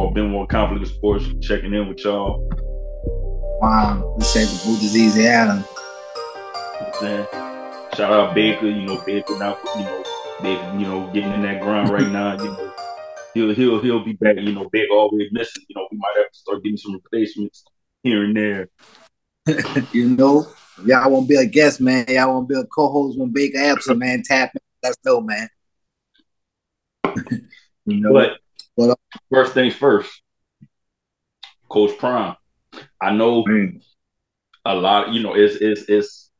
Football, Benoit Conflict of Sports, checking in with y'all. Wow, we say the Eazyana. Shout out Baker. You know Baker now. You know Baker. You know getting in that grind right now. You know he'll he'll he'll be back. You know Baker always missing. You know we might have to start getting some replacements here and there. you know, y'all want to be a guest, man. Y'all want to be a co-host when Baker absent, man. Tap in. Let's know, man. you know, but, but uh, first things first, Coach Prime. I know man. a lot. You know, it's it's it's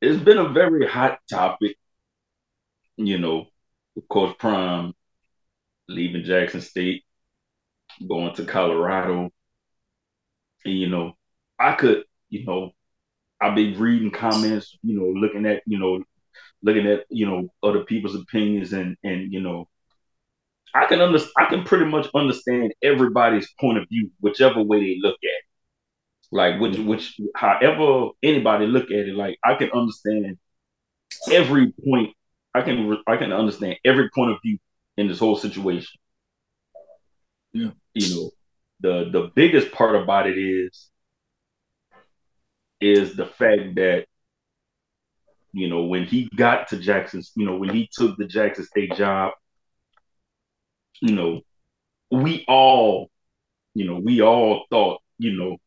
it's been a very hot topic. You know, Coach Prime leaving Jackson State, going to Colorado. And, you know, I could, you know, I've been reading comments, you know, looking at, you know, looking at, you know, other people's opinions and and you know, I can understand I can pretty much understand everybody's point of view, whichever way they look at it. Like which mm-hmm. which however anybody look at it, like I can understand every point. I can I can understand every point of view in this whole situation. Yeah. You know, the the biggest part about it is is the fact that you know when he got to Jackson, you know when he took the Jackson State job, you know, we all, you know, we all thought, you know,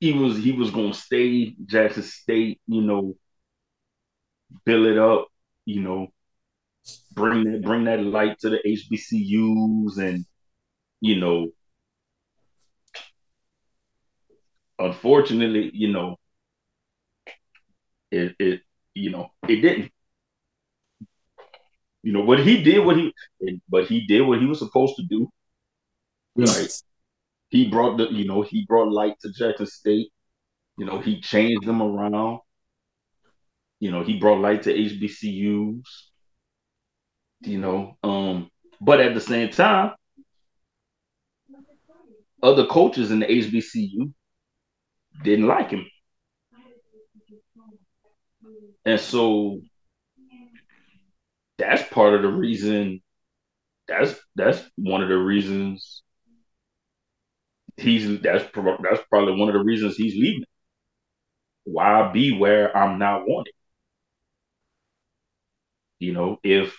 he was he was gonna stay Jackson State, you know, build it up, you know, bring that bring that light to the HBCUs and you know unfortunately, you know, it it you know, it didn't. You know, what he did what he but he did what he was supposed to do. Right. He brought the, you know, he brought light to Jackson State. You know, he changed them around. You know, he brought light to HBCUs you know. Um, but at the same time, other coaches in the HBCU didn't like him. And so that's part of the reason that's that's one of the reasons he's that's that's probably one of the reasons he's leaving. Why be where I'm not wanted? You know, if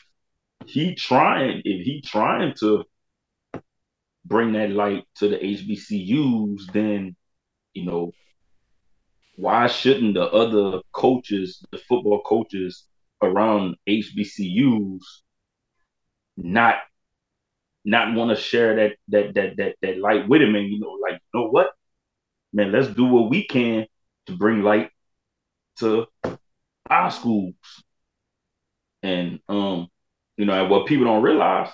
he trying if he trying to bring that light to the HBCUs, then you know why shouldn't the other coaches, the football coaches around HBCUs, not not want to share that that that that that light with him? And you know, like you know what, man, let's do what we can to bring light to our schools. And um, you know, what people don't realize,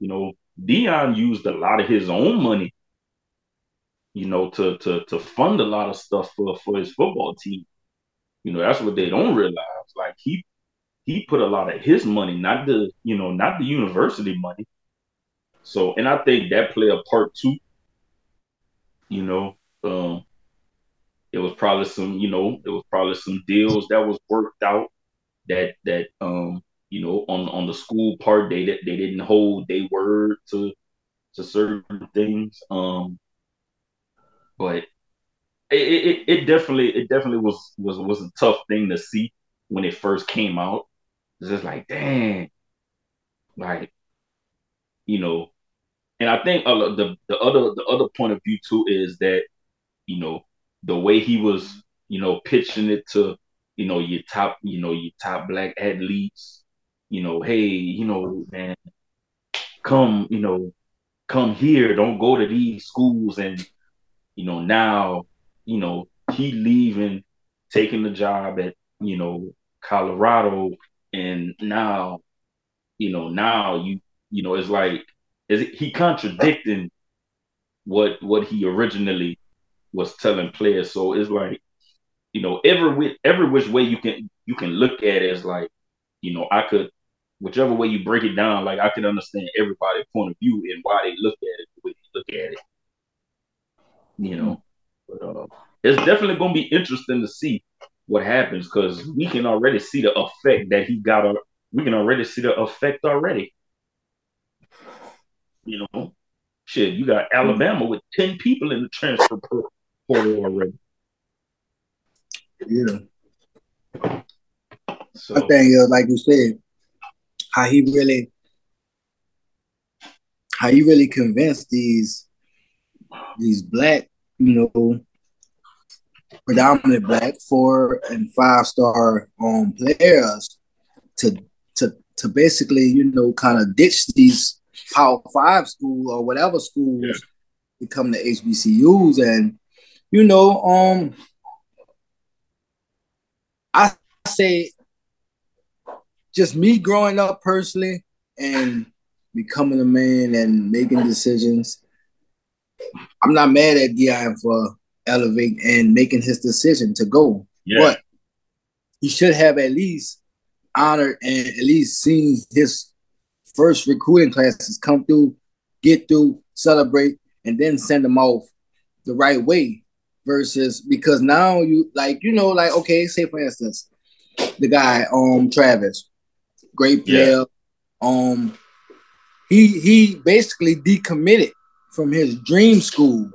you know, Deion used a lot of his own money, you know, to to to fund a lot of stuff for for his football team. You know, that's what they don't realize. Like he he put a lot of his money, not the you know, not the university money. So, and I think that play a part too. You know, um, it was probably some, you know, it was probably some deals that was worked out that that um you know, on on the school part, they they didn't hold their word to to certain things. Um, but it, it it definitely it definitely was was was a tough thing to see when it first came out. It's just like, dang, like, you know, and I think uh, the the other the other point of view too is that, you know, the way he was, you know, pitching it to, you know, your top, you know, your top black athletes, you know, hey, you know, man, come, you know, come here. Don't go to these schools. And, you know, now, you know, he leaving, taking the job at, you know, Colorado. And now, you know, now you, you know, it's like, is he contradicting what what he originally was telling players? So it's like, you know, every with every which way you can you can look at it is like, you know, I could whichever way you break it down, like I can understand everybody's point of view and why they look at it the way they look at it. You know, but uh, it's definitely going to be interesting to see what happens because we can already see the effect that he got. On we can already see the effect already. You know, shit, you got Alabama with ten people in the transfer portal already. Yeah. So, I think, uh, like you said, how he really, how he really convinced these these black, you know, predominant black four and five star um players to to to basically, you know, kind of ditch these power five school or whatever schools yeah. become the HBCUs. And, you know, um I say just me growing up personally and becoming a man and making decisions. I'm not mad at Deion for elevating and making his decision to go. Yeah. But he should have at least honored and at least seen his first recruiting classes come through, get through, celebrate, and then send them off the right way. Versus because now you like, you know, like okay, say for instance, the guy, um, Travis, great player. Yeah. Um, he he basically decommitted from his dream school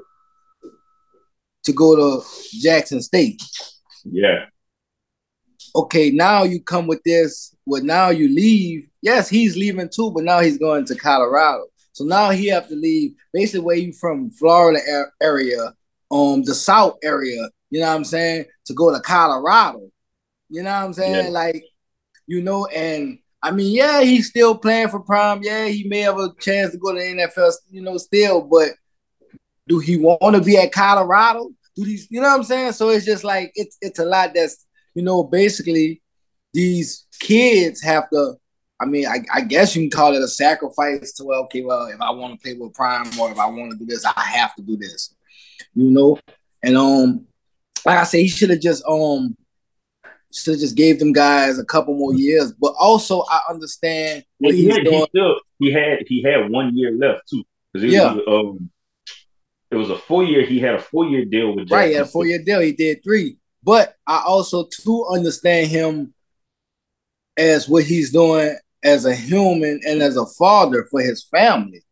to go to Jackson State. Yeah. Okay, now you come with this. Well, now you leave. Yes, he's leaving too, but now he's going to Colorado. So now he have to leave basically where you from Florida area, um, the South area. You know what I'm saying? To go to Colorado. You know what I'm saying? Yeah. Like, you know, and I mean, yeah, he's still playing for Prime. Yeah, he may have a chance to go to NFL, you know, still, but do he want to be at Colorado? Do these, you know what I'm saying? So it's just like it's it's a lot that's, you know, basically these kids have to. I mean, I, I guess you can call it a sacrifice to well, okay, well, if I want to play with Prime or if I want to do this, I have to do this, you know. And um, like I said, he should have just um should have just gave them guys a couple more years. But also, I understand what he's doing. He still he had he had one year left too. yeah. Was, um, it was a four year. He had a four year deal with Jackson right. He had a four year deal. He did three. But I also too understand him as what he's doing as a human and as a father for his family.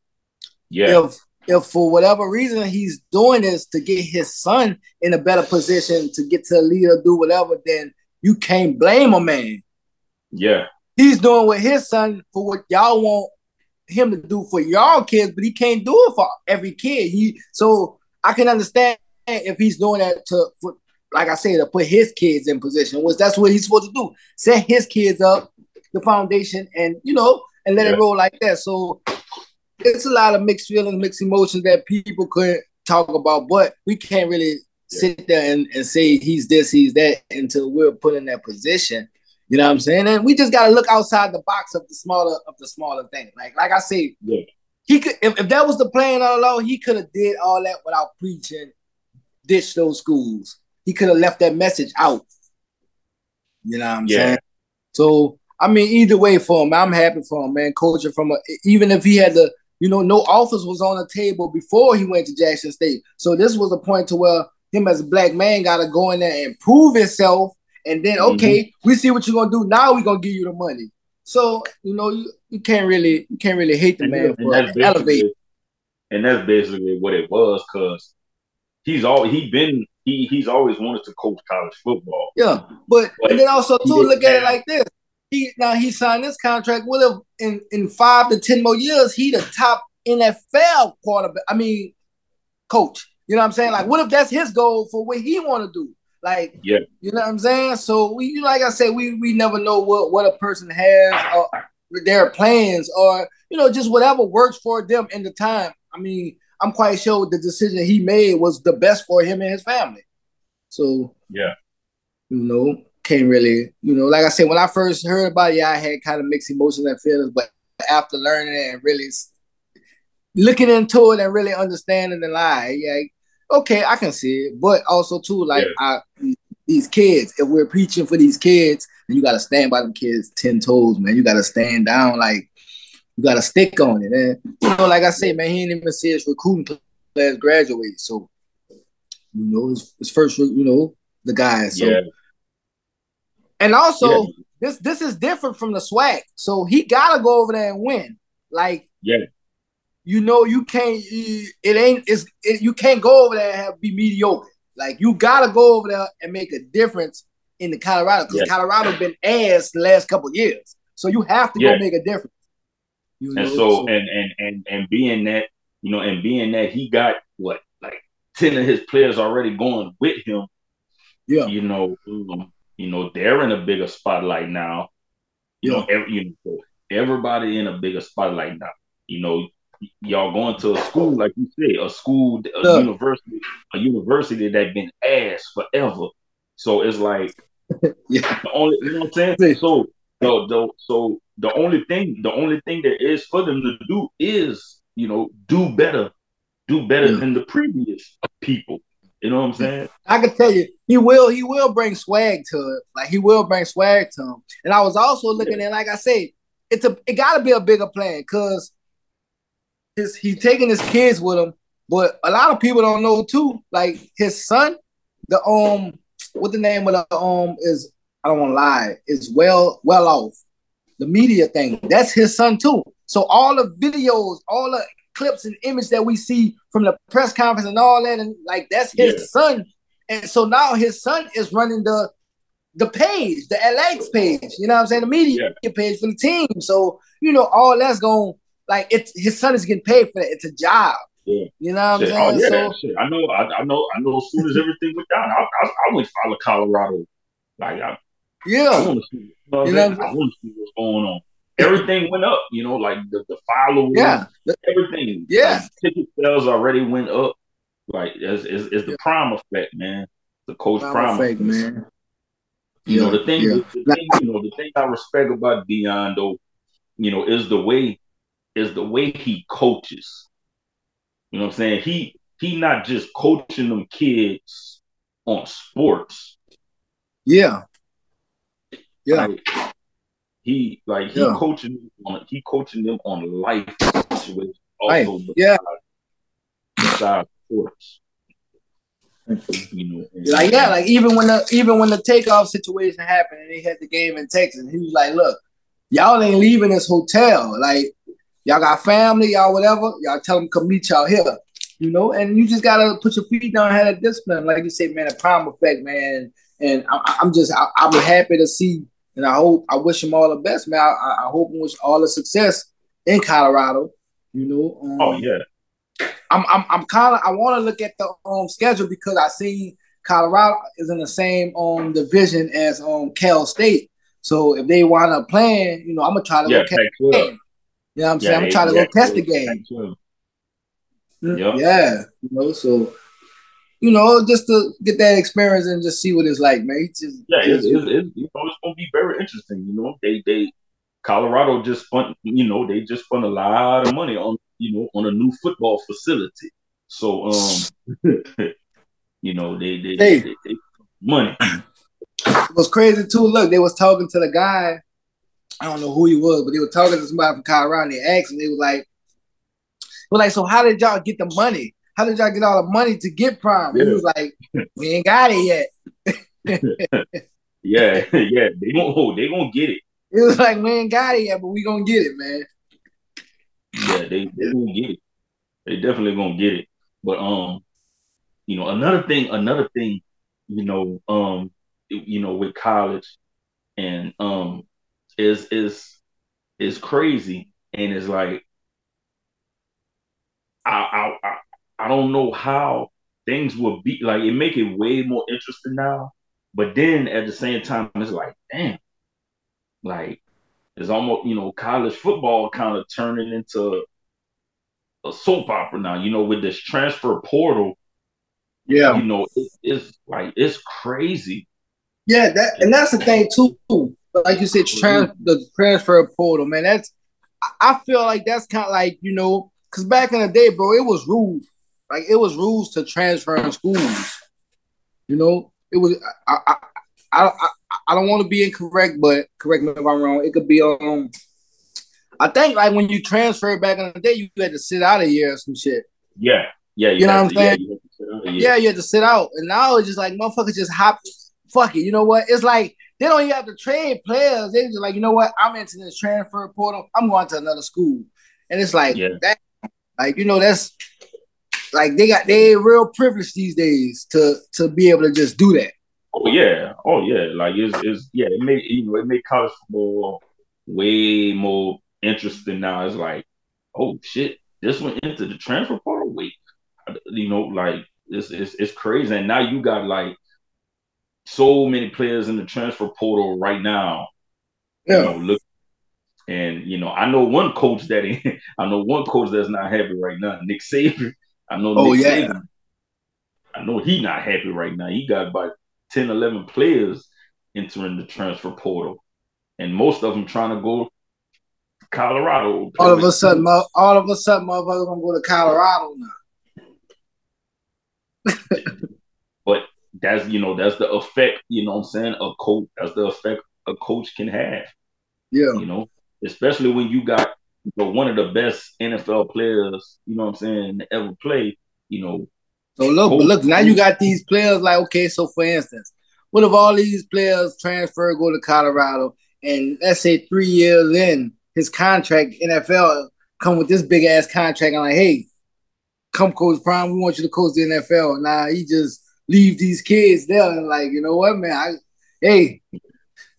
Yeah. If if for whatever reason he's doing this to get his son in a better position to get to lead or do whatever, then you can't blame a man. Yeah. He's doing with his son for what y'all want him to do for y'all kids, but he can't do it for every kid. He so I can understand if he's doing that to for, like I said, to put his kids in position, which that's what he's supposed to do. Set his kids up, the foundation, and you know, and let yeah. it roll like that. So it's a lot of mixed feelings, mixed emotions that people couldn't talk about, but we can't really sit there and, and say he's this, he's that until we're put in that position. You know what I'm saying? And we just gotta look outside the box of the smaller of the smaller thing. Like like I say, yeah. he could if, if that was the plan all along, he could have did all that without preaching, ditch those schools. He could have left that message out. You know what I'm yeah. saying? So I mean, either way for him, I'm happy for him, man. Coaching from a even if he had the you know, no offers was on the table before he went to Jackson State. So this was a point to where him as a black man got to go in there and prove himself. And then, mm-hmm. okay, mm-hmm. we see what you're gonna do. Now we're gonna give you the money. So you know, you, you can't really you can't really hate the and man for elevate. And that's basically what it was, because he's all he been he he's always wanted to coach college football. Yeah, but, but and then also too look at it like this. He now he signed this contract. What if in in five to ten more years he the top NFL quarterback? I mean, coach. You know what I'm saying? Like, what if that's his goal for what he want to do? Like, yeah, you know what I'm saying? So we, like I said, we we never know what what a person has or their plans or you know just whatever works for them in the time. I mean, I'm quite sure the decision he made was the best for him and his family. So yeah, you know, can't really, you know, like I said, when I first heard about it, yeah, I had kind of mixed emotions and feelings, but after learning it and really looking into it and really understanding the lie, yeah, okay, I can see it, but also too, like yeah. I, these kids, if we're preaching for these kids, then you got to stand by them kids ten toes, man. You got to stand down, like you got to stick on it, and you know, like I say, man, he didn't even see his recruiting class graduate, so you know, his, his first, you know, the guys, so. Yeah. And also, yeah. this this is different from the swag. so he gotta go over there and win. Like, yeah, you know you can't. It ain't. It's it, you can't go over there and have, be mediocre. Like you gotta go over there and make a difference in the Colorado because yeah. Colorado been ass the last couple years. So you have to yeah. go make a difference. You know? And so, so and and and and being that you know, and being that he got what like ten of his players already going with him. Yeah, you know, um, you know they're in a bigger spotlight now. You yeah. know, every, you know, everybody in a bigger spotlight now. You know, y'all going to a school like you said, a school, a yeah. university, a university that been ass forever. So it's like yeah. the only you know what I'm saying. So the, the so the only thing the only thing there is for them to do is you know do better, do better yeah. than the previous people. You know what I'm saying? I can tell you, he will. He will bring swag to it. Like he will bring swag to him. And I was also looking yeah. at, like I said, it's a. It got to be a bigger plan because his he's taking his kids with him. But a lot of people don't know too. Like his son, the um, what the name of the um is? I don't want to lie. Is well well off. The media thing. That's his son too. So all the videos, all the clips and image that we see from the press conference and all that, and like that's his yeah. son. And so now his son is running the the page, the LX page, you know what I'm saying? The media yeah. page for the team. So, you know, all that's going like it's his son is getting paid for that. It's a job. Yeah. You know what shit. I'm saying? Oh, yeah, so, shit. I know, I, I, know, I know as soon as everything went down, I, I, I went follow Colorado. Like I, yeah. I want to see, you know, you know I want to see what's going on everything went up. You know, like the, the followers, yeah, everything. Yeah, like, ticket sales already went up. Like it's, it's, it's the yeah. prime effect, man. The coach prime, prime effect, man. You yeah, know the thing, yeah. the thing, you know the thing I respect about Deion though, you know, is the way is the way he coaches. You know what I'm saying? He he not just coaching them kids on sports. Yeah. Yeah. Like, he like he yeah. coaching on he coaching them on life situations. Also yeah. Besides sports. You know, like yeah, like even when the even when the takeoff situation happened and they had the game in Texas, he was like, "Look, y'all ain't leaving this hotel. Like, y'all got family, y'all whatever. Y'all tell them come meet y'all here. You know, and you just gotta put your feet down, and have that discipline. Like you said, man, a prime effect, man. And I, am just, I, I'm happy to see and I hope I wish him all the best, man. I, I hope and wish all the success in Colorado. You know. Um, oh yeah. I'm I'm I'm kind of I want to look at the um schedule because I see Colorado is in the same um division as um Cal State. So if they want to play, you know, I'm gonna try to yeah, go the game. You know what I'm yeah, saying? I'm gonna go test the game. Mm, yep. Yeah, you know, so you know, just to get that experience and just see what it's like, man. Just, yeah, it's, it's, it's, you know, it's gonna be very interesting. You know, they they Colorado just spent, you know, they just spent a lot of money on, you know, on a new football facility. So, um, you know, they I don't know who he was, but they were talking to somebody from Colorado. And they asked him, they was like, "Well, like, so how did y'all get the money?" how did y'all get all the money to get Prime? Yeah. He was like, we ain't got it yet. yeah, yeah, they gonna oh, they gonna get it. It was like, we ain't got it yet, but we gonna get it, man. Yeah, they they gonna get it. They definitely gonna get it. But um, you know, another thing, another thing, you know, um, you know, with college and um, is is is crazy, and it's like I I I don't know how things will be like it make it way more interesting now. But then at the same time, it's like, damn, like it's almost you know college football kind of turning into a soap opera now. You know, with this transfer portal. Yeah, you know, it, it's like it's crazy. Yeah, that and that's the thing too. Like you said, trans, the transfer portal, man. That's I feel like that's kind of like you know, because back in the day, bro, it was rules like it was rules to transfer in schools. You know, it was. I I I, I, I don't want to be incorrect, but correct me if I'm wrong. It could be um. I think like when you transfer back in the day, you had to sit out a year or some shit. Yeah, yeah, you, you know what I'm saying. Yeah you, yeah, you had to sit out, and now it's just like motherfuckers just hop. Fuck it, you know what? It's like they don't even have to trade players. They just like, you know what? I'm into this transfer portal. I'm going to another school, and it's like yeah. that Like you know, that's like they got they real privilege these days to to be able to just do that. Oh yeah, oh yeah. Like it's, it's yeah. It made you know it made college football way more interesting now. It's like, oh shit, this went into the transfer portal. Wait, you know, like it's it's, it's crazy. And now you got like so many players in the transfer portal right now. Yeah. You know, look, and you know, I know one coach that I know one coach that's not happy right now. Nick Saban. I know. Oh Nick yeah. Saban, I know he not happy right now. He got about 10, 11 players entering the transfer portal, and most of them trying to go to Colorado. All of a sudden, all of a sudden, motherfuckers gonna go to Colorado now. that's you know that's the effect. You know what I'm saying? A coach. That's the effect a coach can have. Yeah. You know, especially when you got you know, one of the best NFL players. You know what I'm saying? To ever play. You know, so look, but look, now you got these players like, okay, so for instance, what if all these players transfer, go to Colorado, and let's say three years in his contract, NFL come with this big ass contract, and like, hey, come coach Prime, we want you to coach the NFL. Now he just leave these kids there and like, you know what, man, I, hey.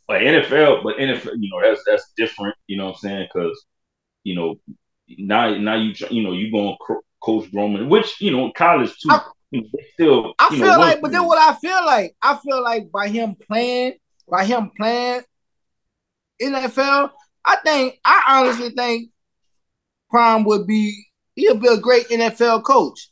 But NFL, but NFL, you know, that's that's different, you know what I'm saying? Because, you know, now now you you know you going Coach Roman, which you know college too. I, still, I feel know, like, but then what I feel like, I feel like by him playing, by him playing NFL, I think I honestly think Prime would be he'll be a great NFL coach.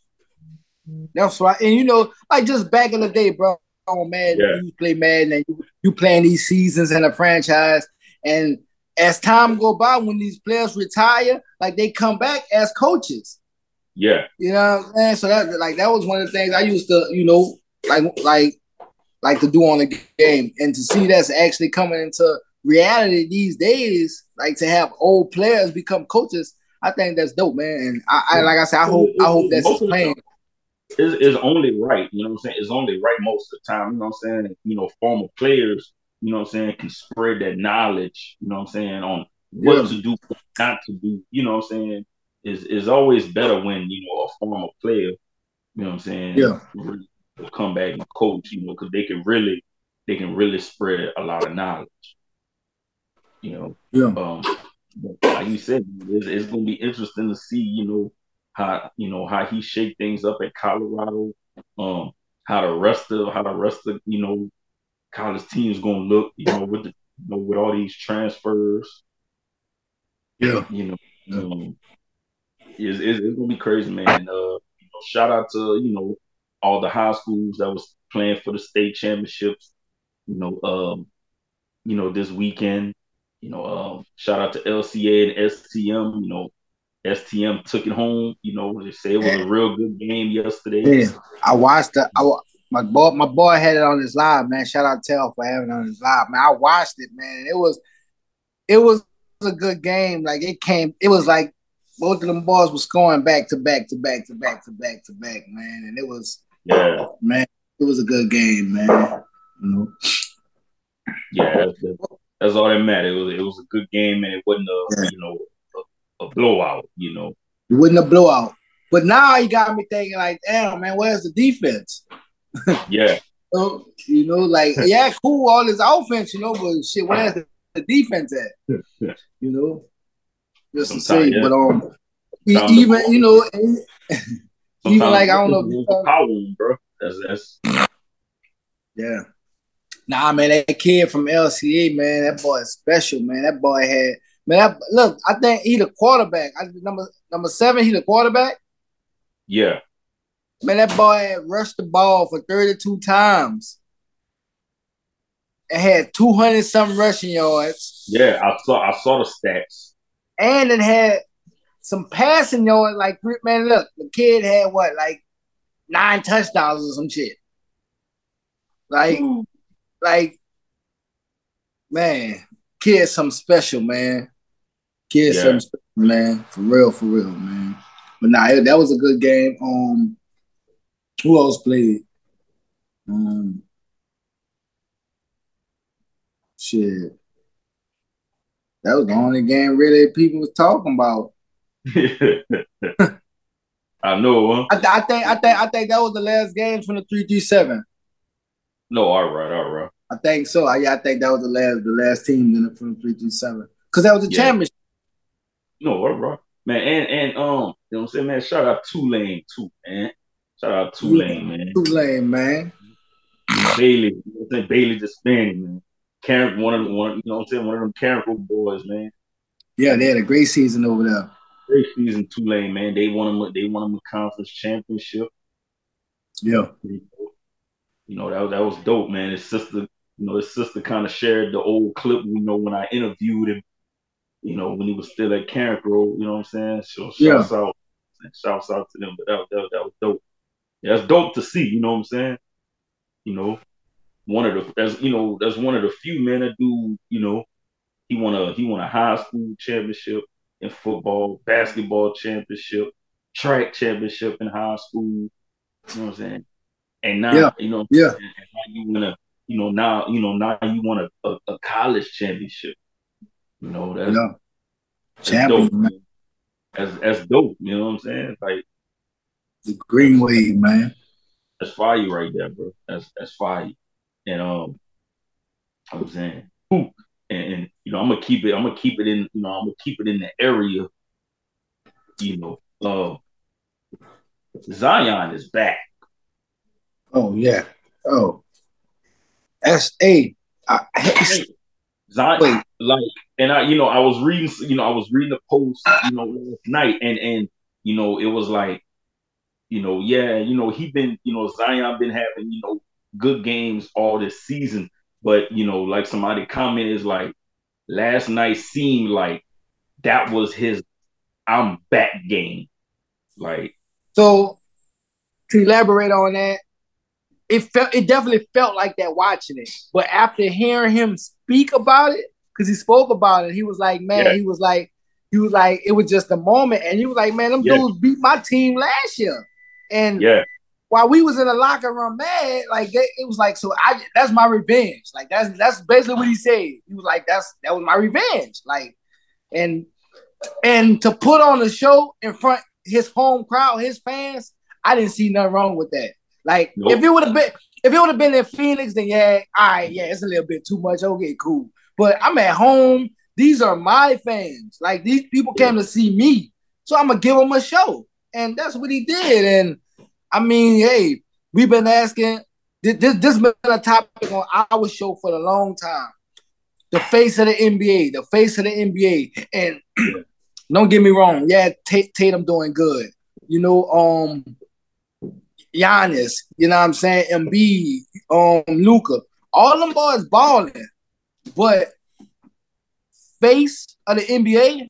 That's right, and you know, like just back in the day, bro. Oh, on Madden, yeah. you play Madden, and you, you playing these seasons in a franchise, and as time go by, when these players retire, like they come back as coaches. Yeah. You know what I'm saying? So that like that was one of the things I used to, you know, like like like to do on the game. And to see that's actually coming into reality these days, like to have old players become coaches, I think that's dope, man. And I, I like I said, I hope I hope that's plan. It's, it's only right, you know what I'm saying? It's only right most of the time, you know what I'm saying? You know, former players, you know what I'm saying, can spread that knowledge, you know what I'm saying, on what yeah. to do, not to do, you know what I'm saying? is is always better when you know a former player, you know what I'm saying, yeah, will come back and coach, you know, because they can really they can really spread a lot of knowledge. You know, yeah. Um, like you said, it's, it's going to be interesting to see, you know, how you know how he shake things up at Colorado. Um, how the rest of how the rest of you know college teams going to look, you know, with the you know, with all these transfers. Yeah, you know, um, it's, it's, it's gonna be crazy, man. Uh, you know, shout out to you know all the high schools that was playing for the state championships. You know, um, you know this weekend. You know, um, shout out to LCA and STM. You know, STM took it home. You know, they say it was a real good game yesterday. Yeah, I watched the. I, my boy, my boy had it on his live, man. Shout out Tell for having it on his live, man. I watched it, man. It was, it was a good game. Like it came, it was like both of them boys were scoring back to back to back to back to back to back, man. And it was yeah, man, it was a good game, man. You know? Yeah, that's, that's all that mattered. It was it was a good game, and it wasn't a yeah. you know a, blowout. You know, it wasn't a blowout. But now you got me thinking like, damn, man, where's the defense? Yeah. so, you know, like, yeah, cool, all this offense, you know, but shit, where's the, the defense at? you know, just to say, yeah. but um, even you know, even like I don't know, power, bro. That's that's yeah. Nah, man, that kid from LCA, man, that boy is special, man. That boy had man. That, look, I think he the quarterback. I, number number seven, he the quarterback. Yeah. Man, that boy had rushed the ball for 32 times and had 200 something rushing yards. Yeah, I saw I saw the stats and it had some passing yards. Like man, look, the kid had what like nine touchdowns or some shit. Like, Ooh. like, man, kid, something special, man. Kid, yeah. something special, man. For real, for real, man. But nah, that was a good game. Um, who else played? Um, shit. That was the only game really people was talking about. I know. Huh? I, th- I think I think I think that was the last game from the three three seven. No, all right, all right. I think so. I, yeah, I think that was the last the last team in the from three three seven because that was the yeah. championship. No, right, man, and and um, you know what I'm saying, man. Shout out Tulane too, man. Shout out Tulane, man. Tulane, man. Bailey, you know what I'm saying? Bailey just been man. Karen, one of the one, you know what I'm saying, one of them Karen boys, man. Yeah, they had a great season over there. Great season, Tulane, man. They won them. They won them a conference championship. Yeah. You know that that was dope, man. His sister, you know, his sister kind of shared the old clip. You know, when I interviewed him, you know, when he was still at Carencro, you know what I'm saying? So shouts yeah. out, shouts out to them. But that, that that was dope. Yeah, that's dope to see. You know what I'm saying? You know, one of the that's you know that's one of the few men that do you know he won a he won a high school championship in football, basketball championship, track championship in high school. You know what I'm saying? And now yeah. you know yeah now you wanna you know now you know now you want a, a, a college championship. You know that's, yeah. that's Champion, dope. Man. That's that's dope. You know what I'm saying? Like the green wave, man. That's fire right there, bro. That's that's fire. And um, I'm saying, and, and you know, I'm gonna keep it. I'm gonna keep it in. You know, I'm gonna keep it in the area. You know, uh, Zion is back. Oh yeah. Oh, S A. Zion, Wait. like, and I, you know, I was reading, you know, I was reading the post, you know, last night, and and you know, it was like, you know, yeah, you know, he been, you know, Zion been having, you know, good games all this season. But you know, like somebody commented, is like last night seemed like that was his I'm back game. Like so to elaborate on that, it felt it definitely felt like that watching it. But after hearing him speak about it, because he spoke about it, he was like, man, yeah. he was like, he was like, it was just a moment, and he was like, man, them yeah. dudes beat my team last year, and yeah, while we was in the locker room mad, like they, it was like, so I that's my revenge. Like that's that's basically what he said. He was like, that's that was my revenge. Like, and and to put on the show in front his home crowd, his fans, I didn't see nothing wrong with that. Like nope. if it would have been if it would have been in Phoenix, then yeah, all right, yeah, it's a little bit too much. Okay, cool. But I'm at home. These are my fans. Like these people came to see me, so I'm gonna give them a show, and that's what he did. And I mean, hey, we've been asking. This this has been a topic on our show for a long time. The face of the NBA, the face of the NBA, and don't get me wrong, yeah, Tatum doing good. You know, um, Giannis, you know what I'm saying, Embiid, um, Luka. all them boys balling, but face of the NBA,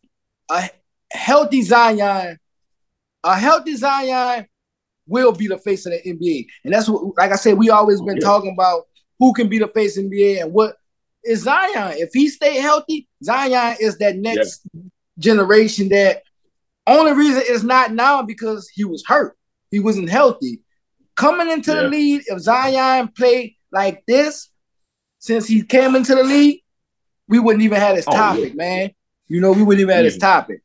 a healthy Zion, a healthy Zion will be the face of the NBA. And that's what, like I said, we always been yeah. talking about who can be the face of the NBA and what is Zion. If he stay healthy, Zion is that next yeah. generation that only reason is not now because he was hurt. He wasn't healthy. Coming into yeah. the league, if Zion played like this since he came into the league, we wouldn't even have this oh, topic, man. You know, we wouldn't even have this topic.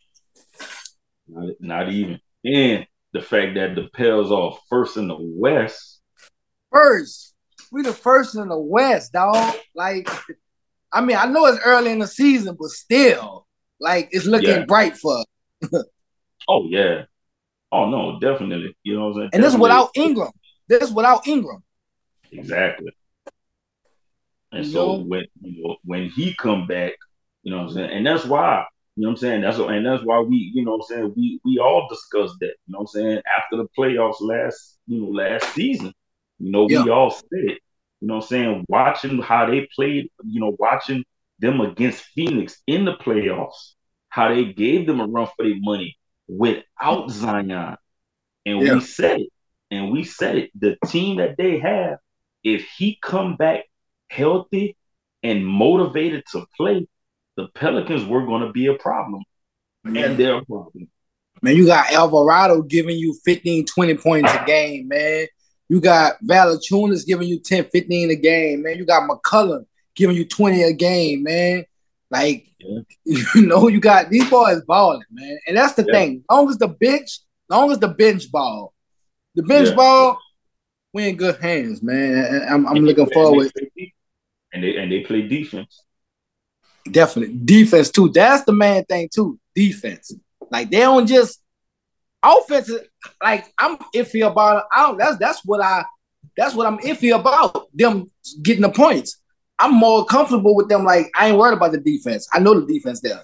Not, not even. And the fact that the Pels are first in the West. First, we the first in the West, dog. Like, I mean, I know it's early in the season, but still, like, it's looking yeah. bright for. oh yeah. Oh no, definitely. You know what I'm saying? And this is without Ingram. This without Ingram. Exactly. And you so know? when you know, when he come back, you know what I'm saying, and that's why you know what I'm saying? That's what, and that's why we, you know what I'm saying, we we all discussed that, you know what I'm saying, after the playoffs last, you know, last season. You know, yeah. we all said it. You know what I'm saying? Watching how they played, you know, watching them against Phoenix in the playoffs, how they gave them a run for their money without Zion. And yeah. we said it. And we said it. The team that they have, if he come back healthy and motivated to play, the Pelicans were going to be a problem. And they're a problem. Man, you got Alvarado giving you 15, 20 points a game, man. You got Valanciunas giving you 10, 15 a game, man. You got McCollum giving you 20 a game, man. Like, yeah. you know, you got these boys balling, man. And that's the yeah. thing. Long as the bench long as the bench ball, the bench yeah. ball, we in good hands, man. I'm, I'm looking forward. And they and they play defense. Definitely defense too. That's the main thing too. Defense. Like they don't just offense. Like I'm iffy about. I don't, that's that's what I. That's what I'm iffy about. Them getting the points. I'm more comfortable with them. Like I ain't worried about the defense. I know the defense there.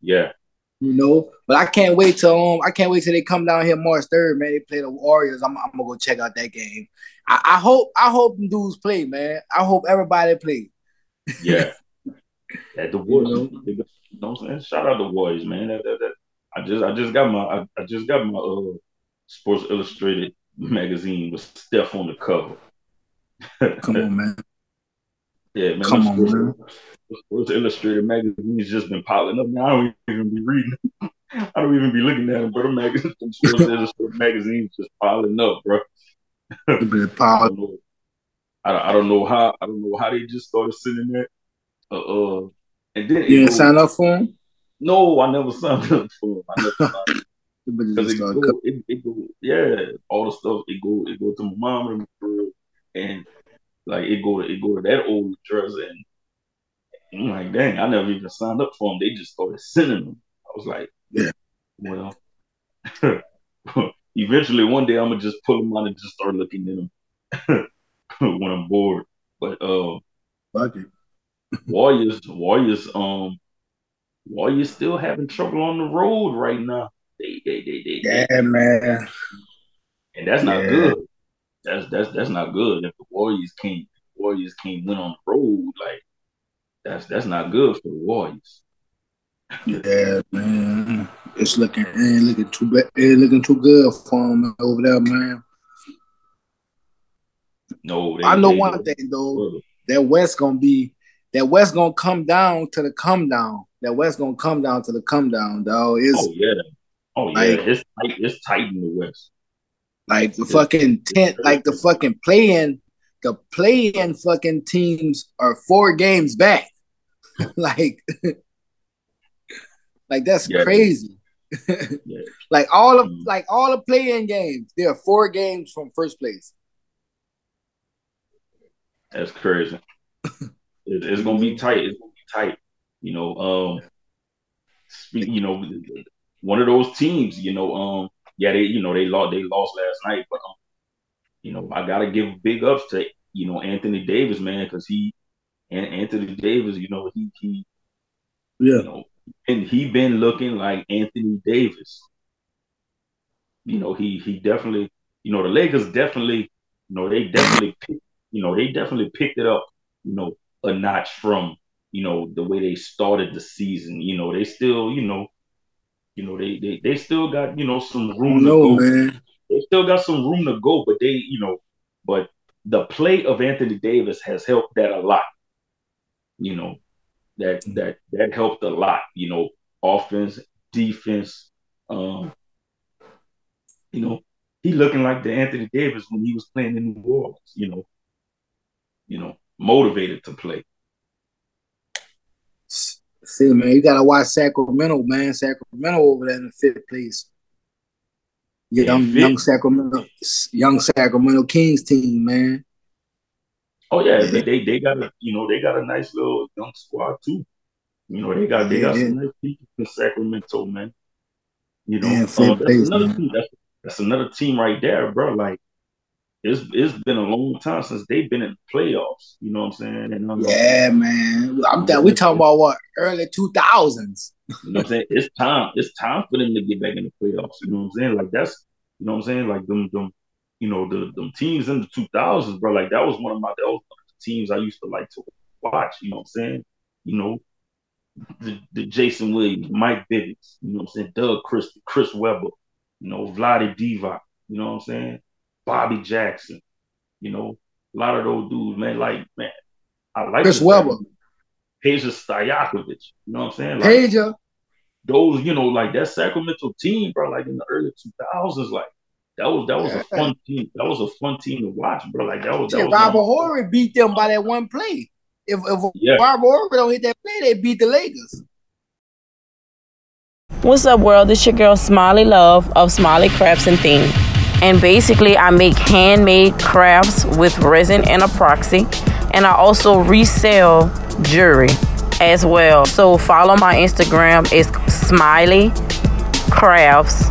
Yeah. You know, but I can't wait till um I can't wait till they come down here March third, man. They play the Warriors. I'm, I'm gonna go check out that game. I, I hope I hope them dudes play, man. I hope everybody play. Yeah. At the Warriors, you know? you know what I'm saying? Shout out the Warriors, man. That, that, that, I just I just got my I, I just got my uh Sports Illustrated magazine with Steph on the cover. Come on, man. Yeah, man. Come on, man. Sports Illustrated magazines just been piling up. Now I don't even be reading. I don't even be looking at them, but the magazines, Sports Illustrated magazines just piling up, bro. been piling. I, don't know, I, don't know how I don't know how they just started sending that. Uh, uh and then you didn't sign up for them. No, I never signed up for them. I never signed because it go, it, it go, yeah, all the stuff it go, it go to my mom and and like it go, it go to that old address, and I'm like, dang, I never even signed up for them. They just started sending them. I was like, yeah, well, eventually one day I'm gonna just pull them out and just start looking at them when I'm bored. But uh, it. Warriors, Warriors, um, Warriors still having trouble on the road right now. They, they, they, they, yeah, they, man, and that's not yeah. good. That's that's that's not good. If the Warriors can't Warriors can't win on the road, like that's that's not good for the Warriors. Yeah, man, it's looking ain't looking too bad. It looking too good for them over there, man. No, I know one thing though. That West gonna be that West gonna come down to the come down. That West gonna come down to the come down, dog. Is oh yeah, oh yeah, like, it's tight. It's tight in the West. Like the fucking tent, like the fucking playing, the playing fucking teams are four games back. like, like that's yeah. crazy. yeah. Like all of mm-hmm. like all the playing games, there are four games from first place. That's crazy. It, it's gonna be tight. It's gonna be tight. You know, um, you know, one of those teams. You know, um, yeah, they, you know, they lost. They lost last night, but um, you know, I gotta give big ups to you know Anthony Davis, man, because he and Anthony Davis, you know, he he, yeah, you know, and he been looking like Anthony Davis. You know, he he definitely, you know, the Lakers definitely, you know, they definitely, picked, you know, they definitely picked it up. You know, a notch from you know the way they started the season. You know, they still you know, you know they they, they still got you know some room to go. Man. They still got some room to go, but they you know, but the play of Anthony Davis has helped that a lot. You know, that that that helped a lot. You know, offense, defense. Um, you know, he looking like the Anthony Davis when he was playing in New Orleans. You know, you know, motivated to play. See, man, you gotta watch Sacramento, man. Sacramento over there in the fifth place. Young, young Sacramento, young Sacramento Kings team, man. Oh yeah, yeah. They, they, they got a you know they got a nice little young squad too. You know they got they got yeah. some nice people in Sacramento, man. You know, uh, that's place, another team. That's, that's another team right there, bro. Like it's it's been a long time since they've been in the playoffs. You know what I'm saying? And I'm yeah, man. I'm that we talking about what early two thousands. You know what I'm saying? It's time. It's time for them to get back in the playoffs. You know what I'm saying? Like that's you know what I'm saying? Like them them you know the them teams in the two thousands, bro. Like that was one of my that was the teams I used to like to watch. You know what I'm saying? You know. The, the Jason Williams, Mike Bibby, you know what I'm saying? Doug Chris, Chris Webber, you know, Vlade Divac, you know what I'm saying? Bobby Jackson, you know, a lot of those dudes, man. Like, man, I like Chris Webber, Peja Stojakovic. You know what I'm saying? Like, Peja. Those, you know, like that Sacramento team, bro. Like in the early 2000s, like that was that was a fun team. That was a fun team to watch, bro. Like that was. That was Robert Horry beat them by that one play. If if yeah. Robert Horry don't hit that play, they beat the Lakers. What's up, world? It's your girl Smiley Love of Smiley Crafts and Things. And basically, I make handmade crafts with resin and epoxy. And I also resell jewelry as well. So follow my Instagram. It's Smiley Crafts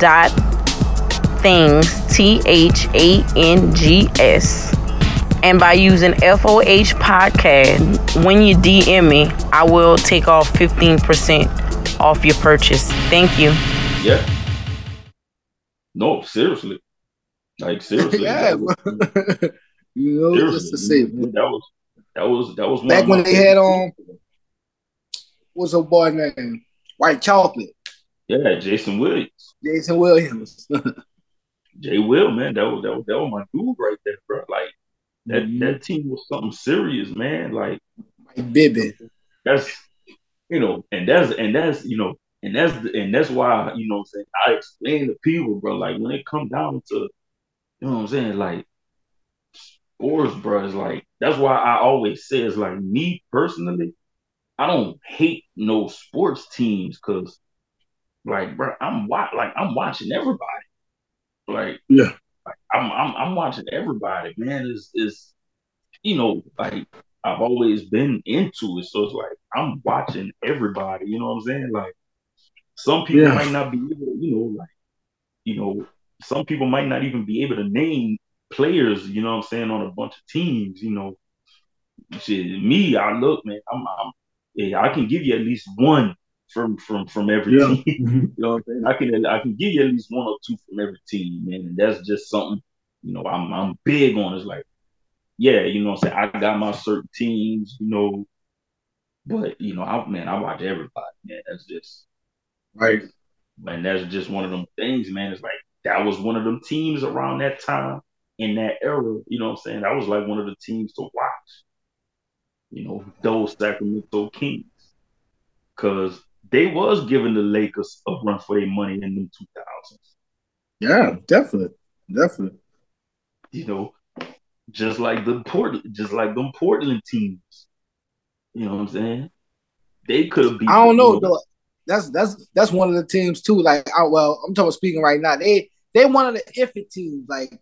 dot things T H A N G S. And by using FOH podcast, when you DM me, I will take off 15% off your purchase. Thank you. Yeah. No, seriously. Like seriously. yeah. you know, seriously, just to say, man. that was that was that was back when they had on. Um, what's a boy name? White chocolate. Yeah, Jason Williams. Jason Williams. Jay Will, man, that was that was that was my dude right there, bro. Like that mm-hmm. that team was something serious, man. Like Bibby. That's you know, and that's and that's you know, and that's and that's why you know I'm saying I explain to people, bro. Like when it come down to you know what I'm saying, like sports, bro, is like that's why I always say it's like me personally, I don't hate no sports teams because like bro, I'm wa- like I'm watching everybody. Like, yeah, like, I'm, I'm I'm watching everybody, man. Is is you know, like I've always been into it, so it's like I'm watching everybody. You know what I'm saying? Like, some people yeah. might not be able, you know, like, you know, some people might not even be able to name players. You know what I'm saying on a bunch of teams. You know, shit, me, I look, man, I'm, I'm yeah, I can give you at least one from from from every yeah. team. Mm-hmm. you know what I'm saying? I can I can give you at least one or two from every team, man. And that's just something, you know, I'm I'm big on. It's like, yeah, you know what I'm saying? I got my certain teams, you know, but you know, I man, I watch everybody, man. That's just right. Man, that's just one of them things, man. It's like that was one of them teams around that time in that era, you know what I'm saying? That was like one of the teams to watch. You know, those Sacramento Kings. Cause they was giving the Lakers a run for their money in the 2000s. Yeah, definitely, definitely. You know, just like the Portland, just like them Portland teams. You know what I'm saying? They could have been. I don't know though. That's that's that's one of the teams too. Like, I, well, I'm talking speaking right now. They they one of the iffy teams. Like,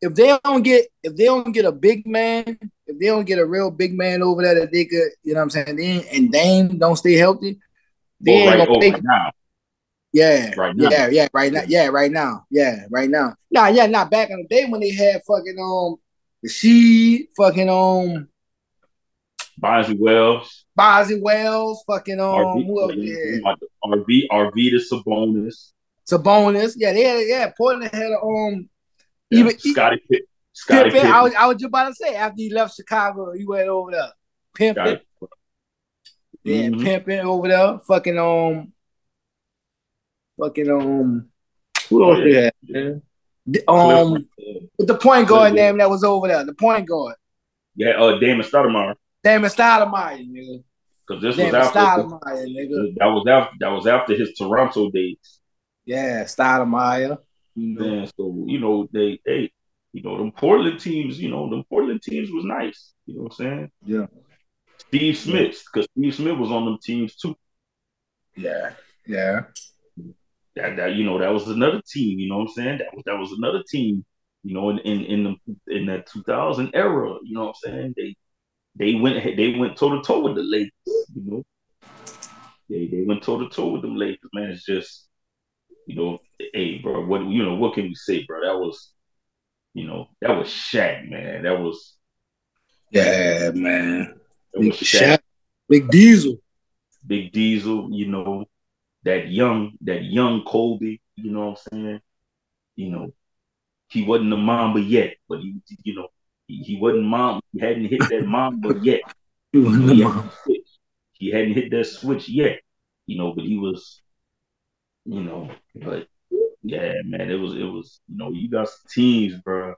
if they don't get if they don't get a big man, if they don't get a real big man over there that they could, you know what I'm saying, then and Dame don't stay healthy, they ain't right, gonna oh, right now. Yeah, right now. yeah, yeah, right now, yeah, right now, yeah, right now. Nah, yeah, not back in the day when they had fucking um the she fucking um Bonzi Wells, Bonzi Wells, fucking um RV, who else RV Arvydas Sabonis, Sabonis, yeah, they had yeah, Portland had um yeah, even Scotty Pitt. Scotty Pippen, I was I was just about to say after he left Chicago, he went over there. Pimpin. Yeah, mm-hmm. pimping over there. Fucking um, fucking um, who else oh, yeah. had? Um, with the point guard name that was over there, the point guard. Yeah, uh, Damon Stoudemire. Damon Stoudemire, nigga. Because this Damon was after Stoudemire, nigga. That was after that was after his Toronto days. Yeah, Stoudemire. Man, so you know they they you know them Portland teams. You know them Portland teams was nice. You know what I'm saying? Yeah. Steve Smith, because Steve Smith was on them teams too. Yeah, yeah. That, that you know that was another team. You know what I'm saying? That was that was another team. You know, in in in, the, in that 2000 era. You know what I'm saying? They they went they went toe to toe with the Lakers. You know, they they went toe to toe with them Lakers. Man, it's just you know, hey, bro, what you know, what can you say, bro? That was, you know, that was Shaq, man. That was, yeah, man. Big Shaq. Big Diesel. Big Diesel, you know, that young, that young Kobe, you know what I'm saying? You know, he wasn't a Mamba yet, but he, you know, he, he wasn't mom. He hadn't hit that Mamba yet. he, he, hadn't he hadn't hit that switch yet, you know, but he was, you know, but yeah, man, it was, it was, you know, you got some teams, bro.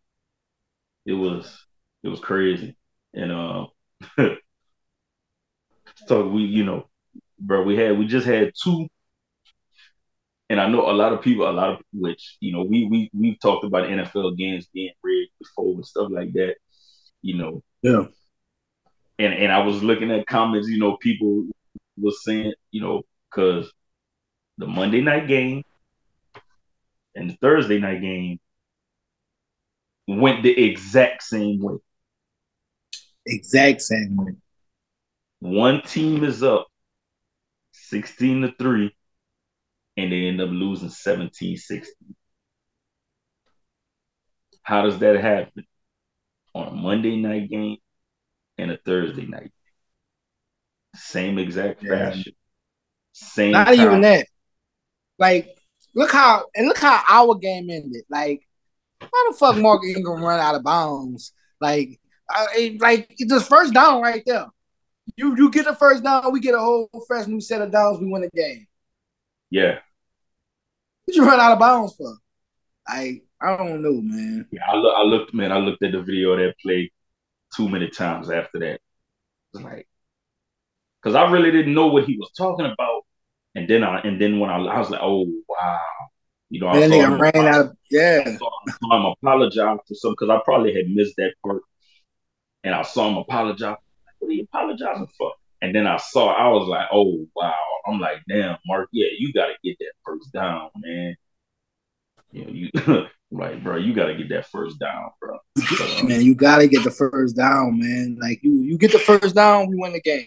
It was, it was crazy, and uh, So we, you know, bro, we had we just had two, and I know a lot of people, a lot of which, you know, we we we've talked about NFL games being rigged before and stuff like that, you know. Yeah. And and I was looking at comments, you know, people was saying, you know, because the Monday night game and the Thursday night game went the exact same way. Exact same way. One team is up 16 to 3, and they end up losing 17 16. How does that happen? On a Monday night game and a Thursday night. Same exact fashion. Same. Not time. even that. Like, look how and look how our game ended. Like, why the fuck Mark Ingram run out of bounds? Like, I, like just first down right there. You you get the first down, we get a whole fresh new set of downs, we win the game. Yeah. What you run out of bounds for? I I don't know, man. Yeah, I, look, I looked, man. I looked at the video that play too many times after that. It's like, because I really didn't know what he was talking about, and then I and then when I, I was like, oh wow, you know, I saw him, ran out. Of, yeah, I saw, I saw him apologize to some because I probably had missed that part, and I saw him apologize. What are you apologizing for? And then I saw, I was like, oh wow. I'm like, damn, Mark, yeah, you got to get that first down, man. You know, you like, bro, you got to get that first down, bro. Man, you got to get the first down, man. Like you, you get the first down, we win the game.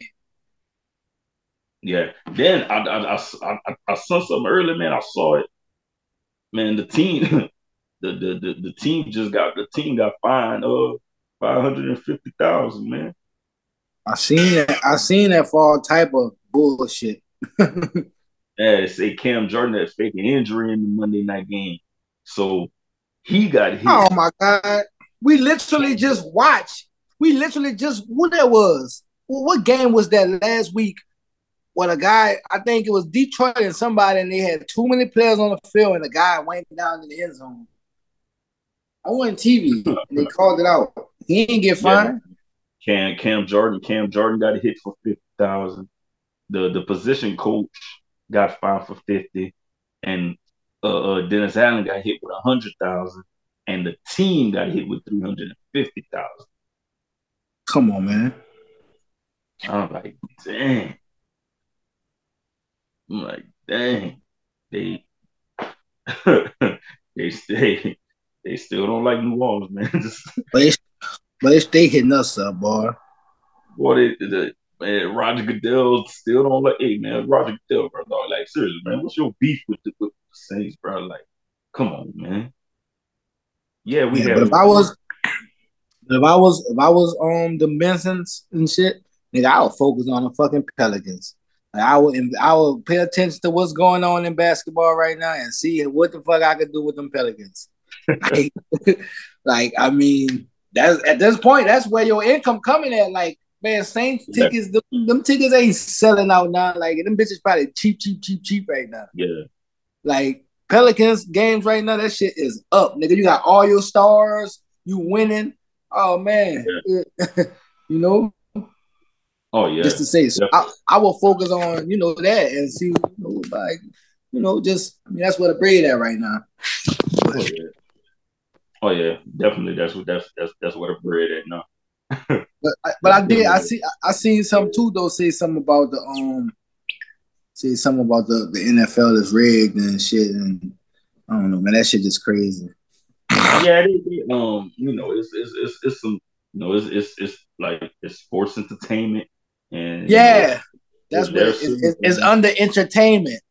Yeah. Then I, I, I, I, I saw something early, man. I saw it. Man, the team, the, the the the team just got the team got fined uh five hundred and fifty thousand, man. I seen that. I seen that for all type of bullshit. yeah, say Cam Jordan had faking injury in the Monday night game, so he got hit. Oh my god, we literally just watched. We literally just what that was. What game was that last week? What a guy, I think it was Detroit and somebody, and they had too many players on the field, and the guy went down in the end zone. I went TV, and they called it out. He didn't get fined. Cam Cam Jordan Cam Jordan got hit for fifty thousand. The the position coach got fined for fifty, and uh, uh, Dennis Allen got hit with a hundred thousand, and the team got hit with three hundred and fifty thousand. Come on, man. I'm like, dang. I'm like, dang. They they stay they still don't like New Orleans, man. they but they stay hitting us up, boy. What is they, the, man, Roger Goodell still don't like. Hey, man, Roger Goodell, bro. Dog, like, seriously, man, what's your beef with the, with the Saints, bro? Like, come on, man. Yeah, we yeah, have. But if I was, if I was, if I was on the Bensons and shit, nigga, I would focus on the fucking Pelicans. Like, I would, I would pay attention to what's going on in basketball right now and see what the fuck I could do with them Pelicans. like, like, I mean, that's at this point, that's where your income coming at. Like, man, Saints yeah. tickets, them, them, tickets ain't selling out now. Like, them bitches probably cheap, cheap, cheap, cheap right now. Yeah. Like Pelicans games right now, that shit is up, nigga. You got all your stars, you winning. Oh man, yeah. you know. Oh yeah. Just to say, so yeah. I, I will focus on you know that and see, you know, like you know, just I mean that's where the bread at right now. Oh yeah. Oh yeah, definitely. That's what that's that's that's what a bread at now. but but I did I see I seen some too though say something about the um say something about the the NFL is rigged and shit and I don't know man that shit just crazy. Yeah, it, it, um you know it's it's it's, it's some you know it's it's it's like it's sports entertainment and yeah you know, that's what it, it's, it's under entertainment.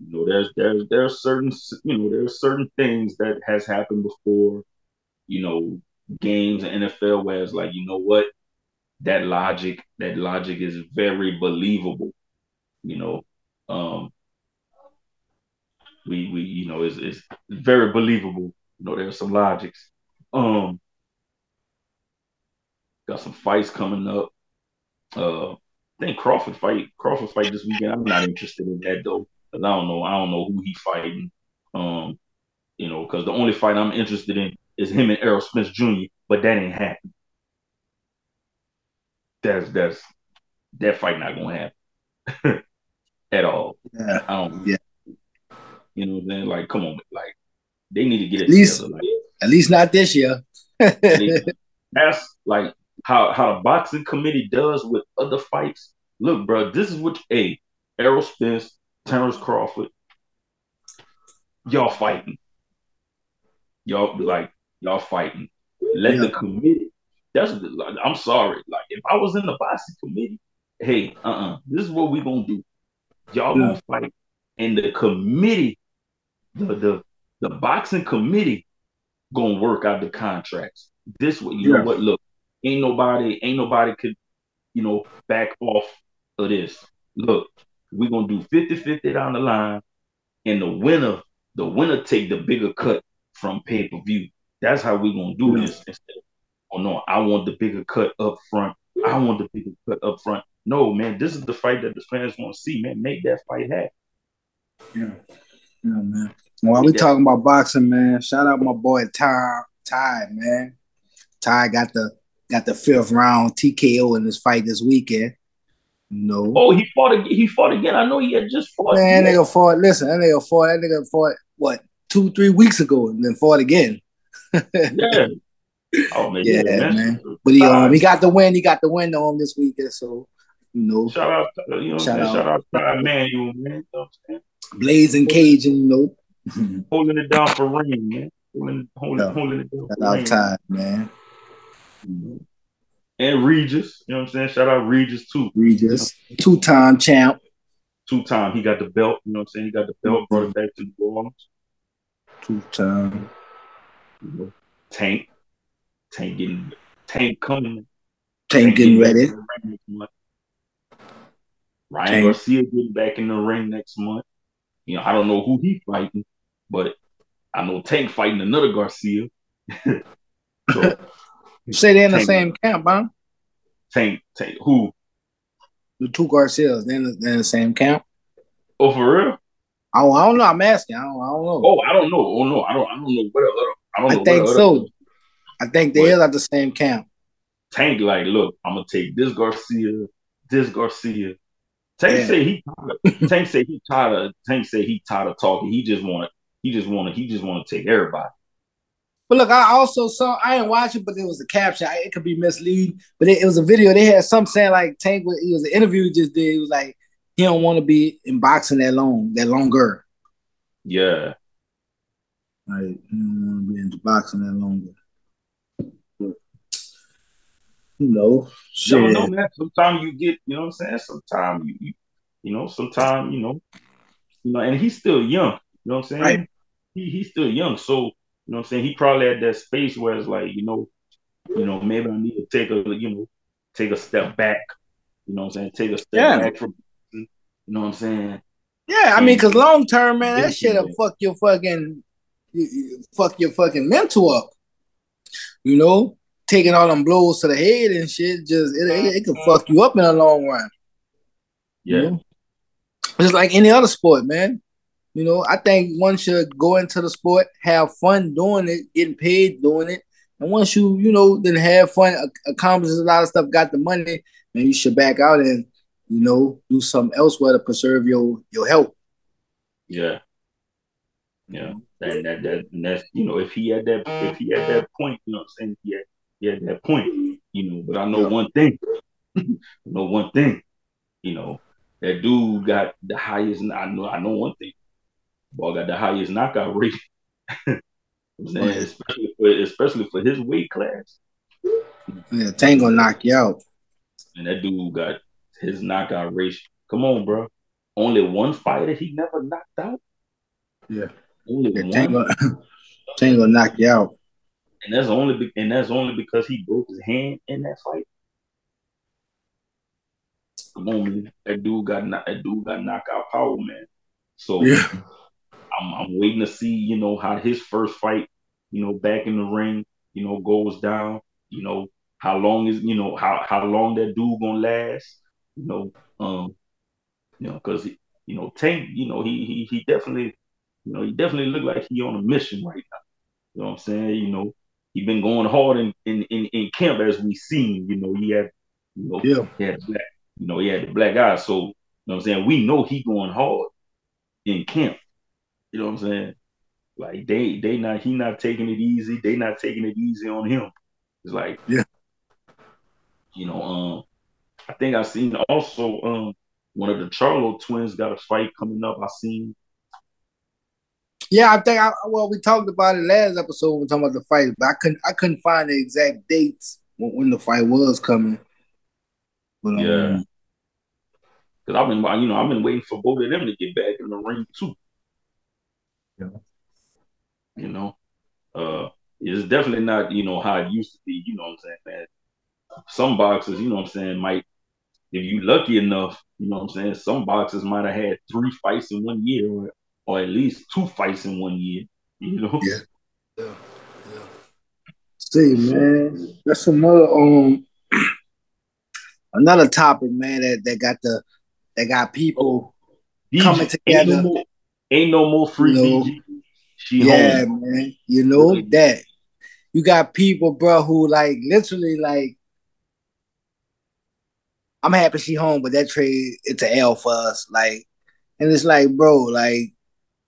You know, there's there's there's certain you know there's certain things that has happened before you know, games and NFL where it's like, you know what? That logic, that logic is very believable. You know, um, we we you know it's, it's very believable. You know, there's some logics. Um, got some fights coming up. Uh, I think Crawford fight Crawford fight this weekend. I'm not interested in that though, because I don't know I don't know who he's fighting. Um, you know, because the only fight I'm interested in is him and Errol Spence Jr., but that ain't happening. That's that's that fight not gonna happen at all. Yeah. I don't. Yeah. You know what I'm saying? Like, come on, like they need to get it at least, together. Like, at least not this year. that's like how how the boxing committee does with other fights. Look, bro, this is what a Errol Spence, Terrence Crawford, y'all fighting. Y'all like y'all fighting. Let Yeah. the committee. That's like, I'm sorry. Like if I was in the boxing committee, hey, uh, uh this is what we gonna do. Y'all Yeah. gonna fight, and the committee, the the the boxing committee, gonna work out the contracts. This way, you Yeah. know what? Look, ain't nobody, ain't nobody could, you know, back off of this. Look, we gonna do 50-50 down the line, and the winner, the winner take the bigger cut from pay per view. That's how we're gonna do this. Instead of, oh no, I want the bigger cut up front. I want the bigger cut up front. No, man, this is the fight that the fans want to see. Man, make that fight happen. Yeah. Yeah, man. While we talking about boxing, man, shout out my boy Ty, Ty, man. Ty got the got the fifth round TKO in this fight this weekend. No. Oh, he fought again. He fought again. I know he had just fought. man, Yeah. nigga fought. Listen, that nigga fought. That nigga fought what two, three weeks ago, and then fought again. Yeah. Oh man, Yeah, man. But he um he got the win. He got the win on this weekend. So you know, Shout out, to, you know, Shout out, out. shout out to man. You know saying? blazing Cajun. You know, Holding it down for rain, man. Holding, holding, Yeah. holding it down shout for out. Ty, man. And Regis, you know what I'm saying? Shout out Regis too. Regis, two time champ. Two time he got the belt, you know what I'm saying? He got the belt, brought it back to the Orleans. Two time. Know, Tank. Tank getting Tank coming. Tank getting back ready. in the ring next. Ryan Tank. Garcia getting back in the ring next month. You know, I don't know who he fighting, but I know Tank fighting another Garcia. so You say they're in the same camp, huh? Tank, Tank, who? The two Garcias, they're in the, they're in the same camp. Oh, for real? I don't, I don't know. I'm asking. I don't, I don't know. Oh, I don't know. Oh no, I don't. I don't know what other. I I think so. I think they What? is at the same camp. Tank like, look, I'm gonna take this Garcia, this Garcia. Tank Yeah. say he tired of, Tank say he tired of Tank say he tired of talking. He just wanna he just wanna he just wanna take everybody. But look, I also saw. I didn't watch it, but it was a caption. I- It could be misleading, but it, it was a video. They had some saying like Tank. Was, it was an interview he just did. He was like, he don't want to be in boxing that long, that longer. Yeah. Like, he don't want to be into boxing that longer. But, you know, You don't know, shit. man. Sometimes you get, you know what I'm saying? Sometimes you, you, you know, sometimes, you know, you know, and he's still young. You know what I'm saying? Right. He he's still young. So, you know what I'm saying? He probably had that space where it's like, you know, you know, maybe I need to take a, you know, take a step back. You know what I'm saying? Take a step Yeah. back from you know what I'm saying? Yeah, I mean, cause long term, man, that shit'll fuck your fucking, you- you- fuck your fucking mental up. You know, taking all them blows to the head and shit, just it, it, it can fuck you up in the long run. you Yeah. know? Just like any other sport, man. You know, I think one should go into the sport, have fun doing it, getting paid doing it, and once you, you know, then have fun, ac- accomplish a lot of stuff, got the money, then you should back out and, you know, do something elsewhere to preserve your your health. Yeah. Yeah. And that, that and that's you know, if he had that if he had that point, you know what I'm saying? He had, he had that point, you know, but I know Yeah. one thing. I know one thing, you know, that dude got the highest I know I know one thing. Boy got the highest knockout rate. I'm saying, especially for especially for his weight class. Yeah, Tank gonna knock you out. And that dude got his knockout rate. Come on, bro. Only one fighter he never knocked out. Yeah. Only one. Tank gonna, knock you out. And that's only be- and that's only because he broke his hand in that fight. Come on, man. That dude got that dude got knockout power, man. So Yeah. I'm I'm waiting to see, you know, how his first fight, you know, back in the ring, you know, goes down. You know, how long is you know how how long that dude gonna last? You know, um, you know, because you know Tank, you know, he he he definitely, you know, he definitely look like he on a mission right now. You know what I'm saying? You know, he been going hard in in in, in camp as we seen. You know, he had, you know, Yeah. he had black, you know, he had the black eye. So, you know what I'm saying? We know he going hard in camp. You know what I'm saying? Like they they not he not taking it easy. They not taking it easy on him. It's like Yeah. You know, um, I think I seen also um one of the Charlo twins got a fight coming up. I seen Yeah, I think I well we talked about it last episode when we talking about the fight, but I couldn't I couldn't find the exact dates when, when the fight was coming. But, Yeah. um, Because I've been, you know, I've been waiting for both of them to get back in the ring too. Yeah. You know, uh, it's definitely not, you know, how it used to be. You know what I'm saying, man. Some boxers, you know what I'm saying, might, if you lucky enough, you know what I'm saying, some boxers might have had three fights in one year, or, or at least two fights in one year. You know. Yeah. Yeah, yeah. See, man, that's another um another topic, man. That that got the that got people. DJ, Coming Ain't together. no more, ain't no more free You know, BG. She yeah, home. man. You know that you got people, bro, who like literally like. I'm happy she home, but that trade it's a L for us. Like, and it's like, bro, like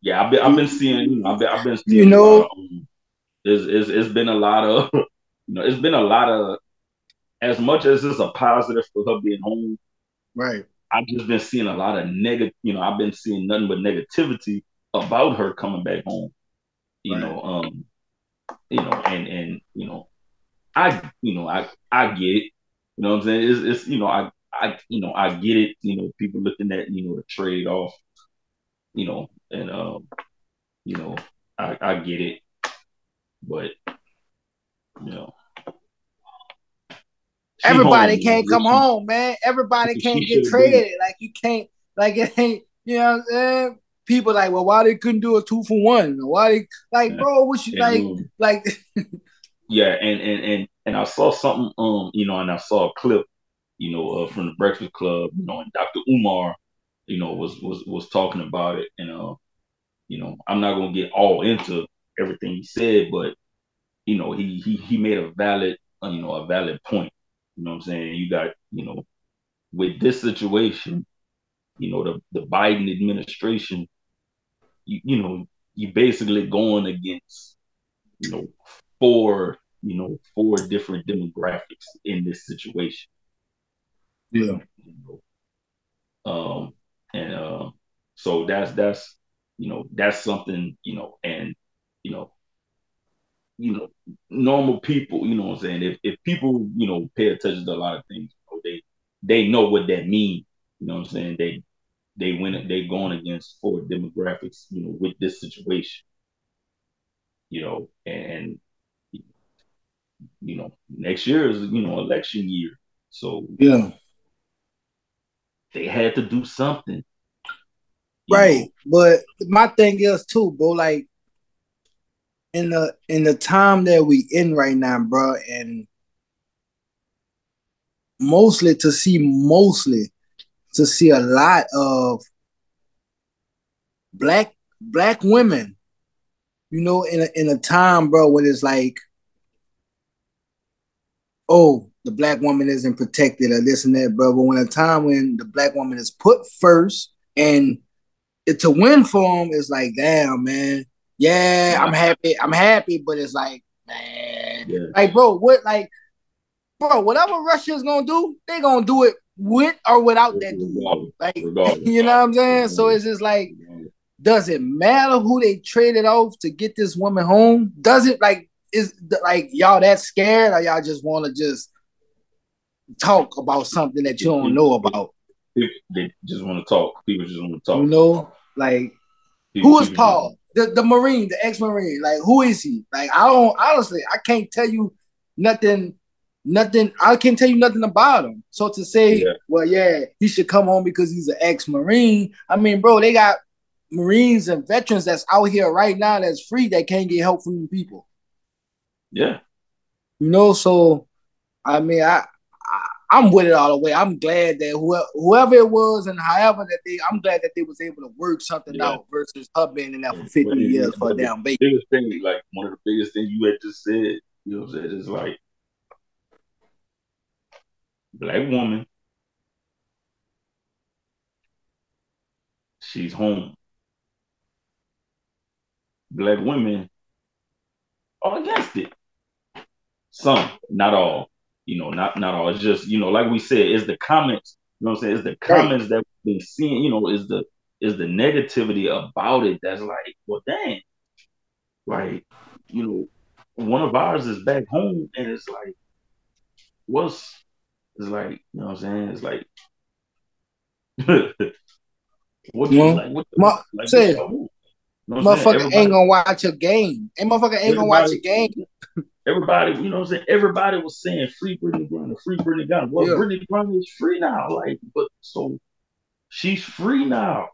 Yeah, I've been I've been seeing, you know, I've been I've been seeing You know- of, um, it's, it's it's been a lot of you know, it's been a lot of as much as it's a positive for her being home, right, I've just been seeing a lot of negative, you know, I've been seeing nothing but negativity about her coming back home. You Right. know, um, you know, and and you know, I you know, I I get it. You know what I'm saying? It's it's you know, I I you know, I get it, you know, people looking at, you know, the trade off, you know, and um, you know, I I get it. But you know. everybody home, can't come She- home, man. Everybody can't get should've been. traded. Like you can't, like it ain't. You know what I'm saying? People like, well, why they couldn't do a two for one? Why they like, Yeah. bro? What you And, like? um, Like, Yeah, and and and and I saw something, um, you know, and I saw a clip, you know, uh, from the Breakfast Club, you know, and Dr. Umar, you know, was was was talking about it, and uh, you know, I'm not gonna get all into everything he said, but you know, he he he made a valid, uh, you know, a valid point. You know what I'm saying? You got, you know, with this situation, you know, the the Biden administration, you you know, you basically going against, you know, four, you know, four different demographics in this situation. yeah, You know? Um, and uh, so that's that's you know that's something you know, and you know, you know, normal people, you know, what I'm saying if if people you know pay attention to a lot of things, you know, they they know what that means. You know what I'm saying? They they went they going against four demographics, you know, with this situation. You know, and you know, next year is you know election year, so yeah, they had to do something. right. know. But my thing is too, bro. Like, in the in the time that we in right now, bro, and mostly to see mostly to see a lot of black black women, you know, in a, in a time, bro, when it's like, oh, the black woman isn't protected or this and that, bro. But when a time when the black woman is put first and it to win for them, it's like, damn, man. Yeah, I'm happy. I'm happy, but it's like, man, Yeah. like, bro, what, like, bro, whatever Russia's gonna do, they gonna do it with or without that dude. Like, regardless. you know what I'm saying? So it's just like, does it matter who they traded off to get this woman home? Does it like is like y'all that scared or y'all just want to just talk about something that you don't know about? They just want to talk. People just want to talk. You know, like People- who is Paul? The the Marine, the ex-Marine. Like who is he? Like I don't honestly, I can't tell you nothing. Nothing. I can't tell you nothing about him. So to say, Yeah. well, yeah, he should come home because he's an ex-Marine. I mean, bro, they got Marines and veterans that's out here right now that's free that can't get help from people. Yeah, You know, so I mean, I I'm with it all the way. I'm glad that whoever, whoever it was and however that they, I'm glad that they was able to work something Yeah. out versus her being in there for Yeah. 50 Well, years for a damn baby. biggest thing, like one of the biggest things you had just said, you know what I'm saying, is like black woman, she's home. Black women are against it. Some, not all. You know, not not all. It's just, you know, like we said, it's the comments, you know what I'm saying? It's the comments that we've been seeing, you know, is the is the negativity about it that's like, well, dang, like you know, one of ours is back home, and it's like, what's it's like, you know what I'm saying? It's like, what you like? What the, my, like, say, you know motherfucker ain't gonna watch a game. And motherfucker ain't gonna watch a game. Everybody, you know what I'm saying? Everybody was saying free Brittney Griner, free Brittney Griner. Well, yeah. Brittney Griner is free now. Like, but so she's free now.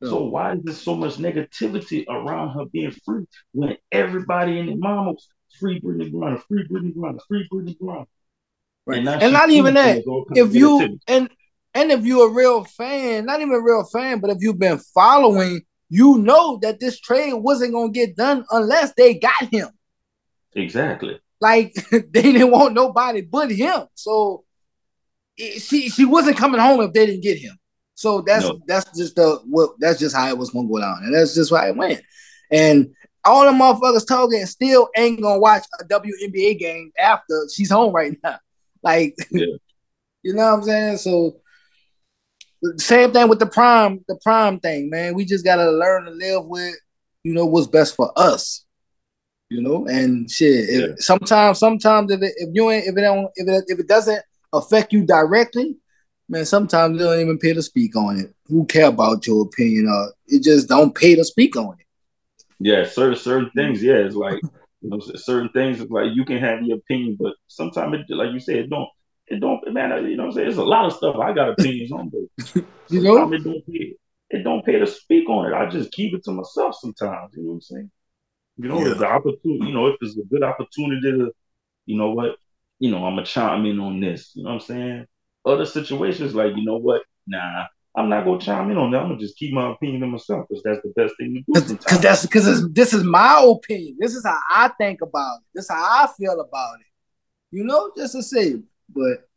Yeah. So why is there so much negativity around her being free when everybody in the mama's free Brittney Griner, free Brittney Griner, free Brittney Griner? Right. And, and not even that. If you and and if you're a real fan, not even a real fan, but if you've been following, you know that this trade wasn't gonna get done unless they got him. Exactly. Like they didn't want nobody but him. So it, she she wasn't coming home if they didn't get him. So that's no. that's just the what that's just how it was gonna go down, and that's just why it went. And all the motherfuckers talking still ain't gonna watch a WNBA game after she's home right now. Like, yeah. you know what I'm saying? So same thing with the prime, the prime thing, man. We just gotta learn to live with, you know, what's best for us. You know, and shit. Yeah. If, sometimes, sometimes if it, if you ain't if it don't if it if it doesn't affect you directly, man, sometimes they don't even pay to speak on it. Who care about your opinion? Or it just don't pay to speak on it. Yeah, certain certain mm-hmm. things. Yeah, it's like you know, certain things like you can have your opinion, but sometimes, it, like you said, it don't, it don't, man. You know, what I'm saying it's a lot of stuff I got opinions on, but you know, it don't pay, it don't pay to speak on it. I just keep it to myself sometimes. You know what I'm saying? You know, yeah. if the opportunity, you know, if it's a good opportunity to, you know what, you know, I'm gonna chime in on this. You know what I'm saying? Other situations, like you know what, nah, I'm not gonna chime in on that. I'm gonna just keep my opinion to myself because that's the best thing to do. Because that's because this is my opinion. This is how I think about it. This is how I feel about it. You know, just to say. But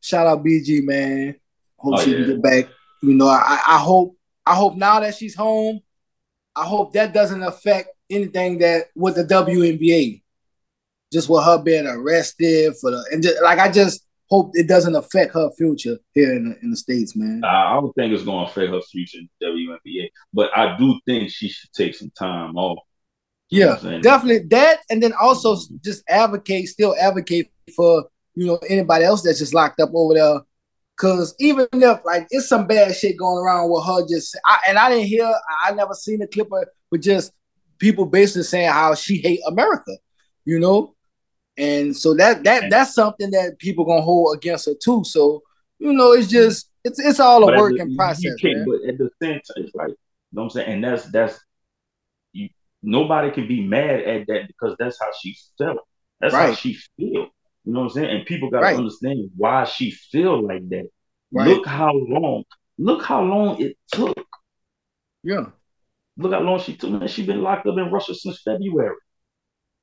shout out BG man. Hope oh, she yeah. can get back. You know, I, I hope I hope now that she's home, I hope that doesn't affect anything that with the WNBA. Just with her being arrested for the and just, like I just hope it doesn't affect her future here in the, in the states, man. I don't think it's going to affect her future in WNBA, but I do think she should take some time off. Yeah, definitely that, and then also just advocate, still advocate for you know anybody else that's just locked up over there. Cause even if like it's some bad shit going around with her, just I, and I didn't hear, I never seen a clip of, but just people basically saying how she hate America, you know. And so that that that's something that people gonna hold against her too. So you know, it's just it's it's all a work in process. But at the same time, it's like you know what I'm saying, and that's that's you. Nobody can be mad at that because that's how she felt. That's right. how she feel. You know what I'm saying? And people gotta right. understand why she feel like that. Right. Look how long. Look how long it took. Yeah. Look how long she took. Man, she been locked up in Russia since February.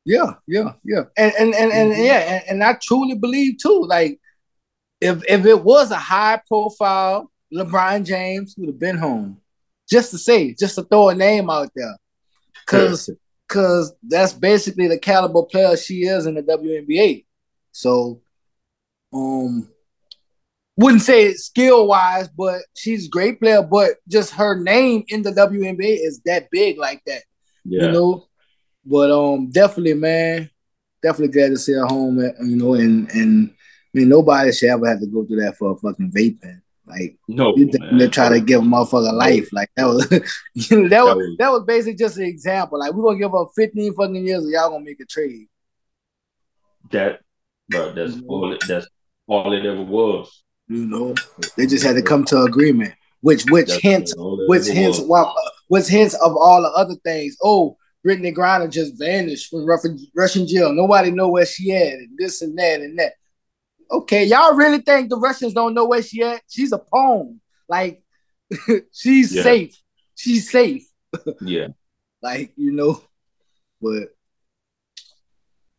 Yeah, yeah, yeah. And and and, and mm-hmm. yeah, and, and I truly believe too, like if if it was a high profile LeBron James would have been home. Just to say, just to throw a name out there. Cause cause that's basically the caliber player she is in the WNBA. So um wouldn't say skill wise, but she's a great player, but just her name in the WNBA is that big like that. Yeah. You know, but um, definitely, man, definitely glad to see her home. At, you know, and and I mean, nobody should ever have to go through that for a fucking vaping. Like no, you they try to give a motherfucker life. Like that was, you know, that, that was, was that was basically just an example. Like we're gonna give her 15 fucking years, and y'all gonna make a trade. That, bro, that's all. It, that's all it ever was. You know, they just had to come to agreement. Which, which that's hints, which hints, while, which hints of all the other things. Oh, Brittney Griner just vanished from Russian jail. Nobody know where she at, and this and that and that. Okay, y'all really think the Russians don't know where she at? She's a pawn. Like she's yeah. safe. She's safe. yeah. Like you know, but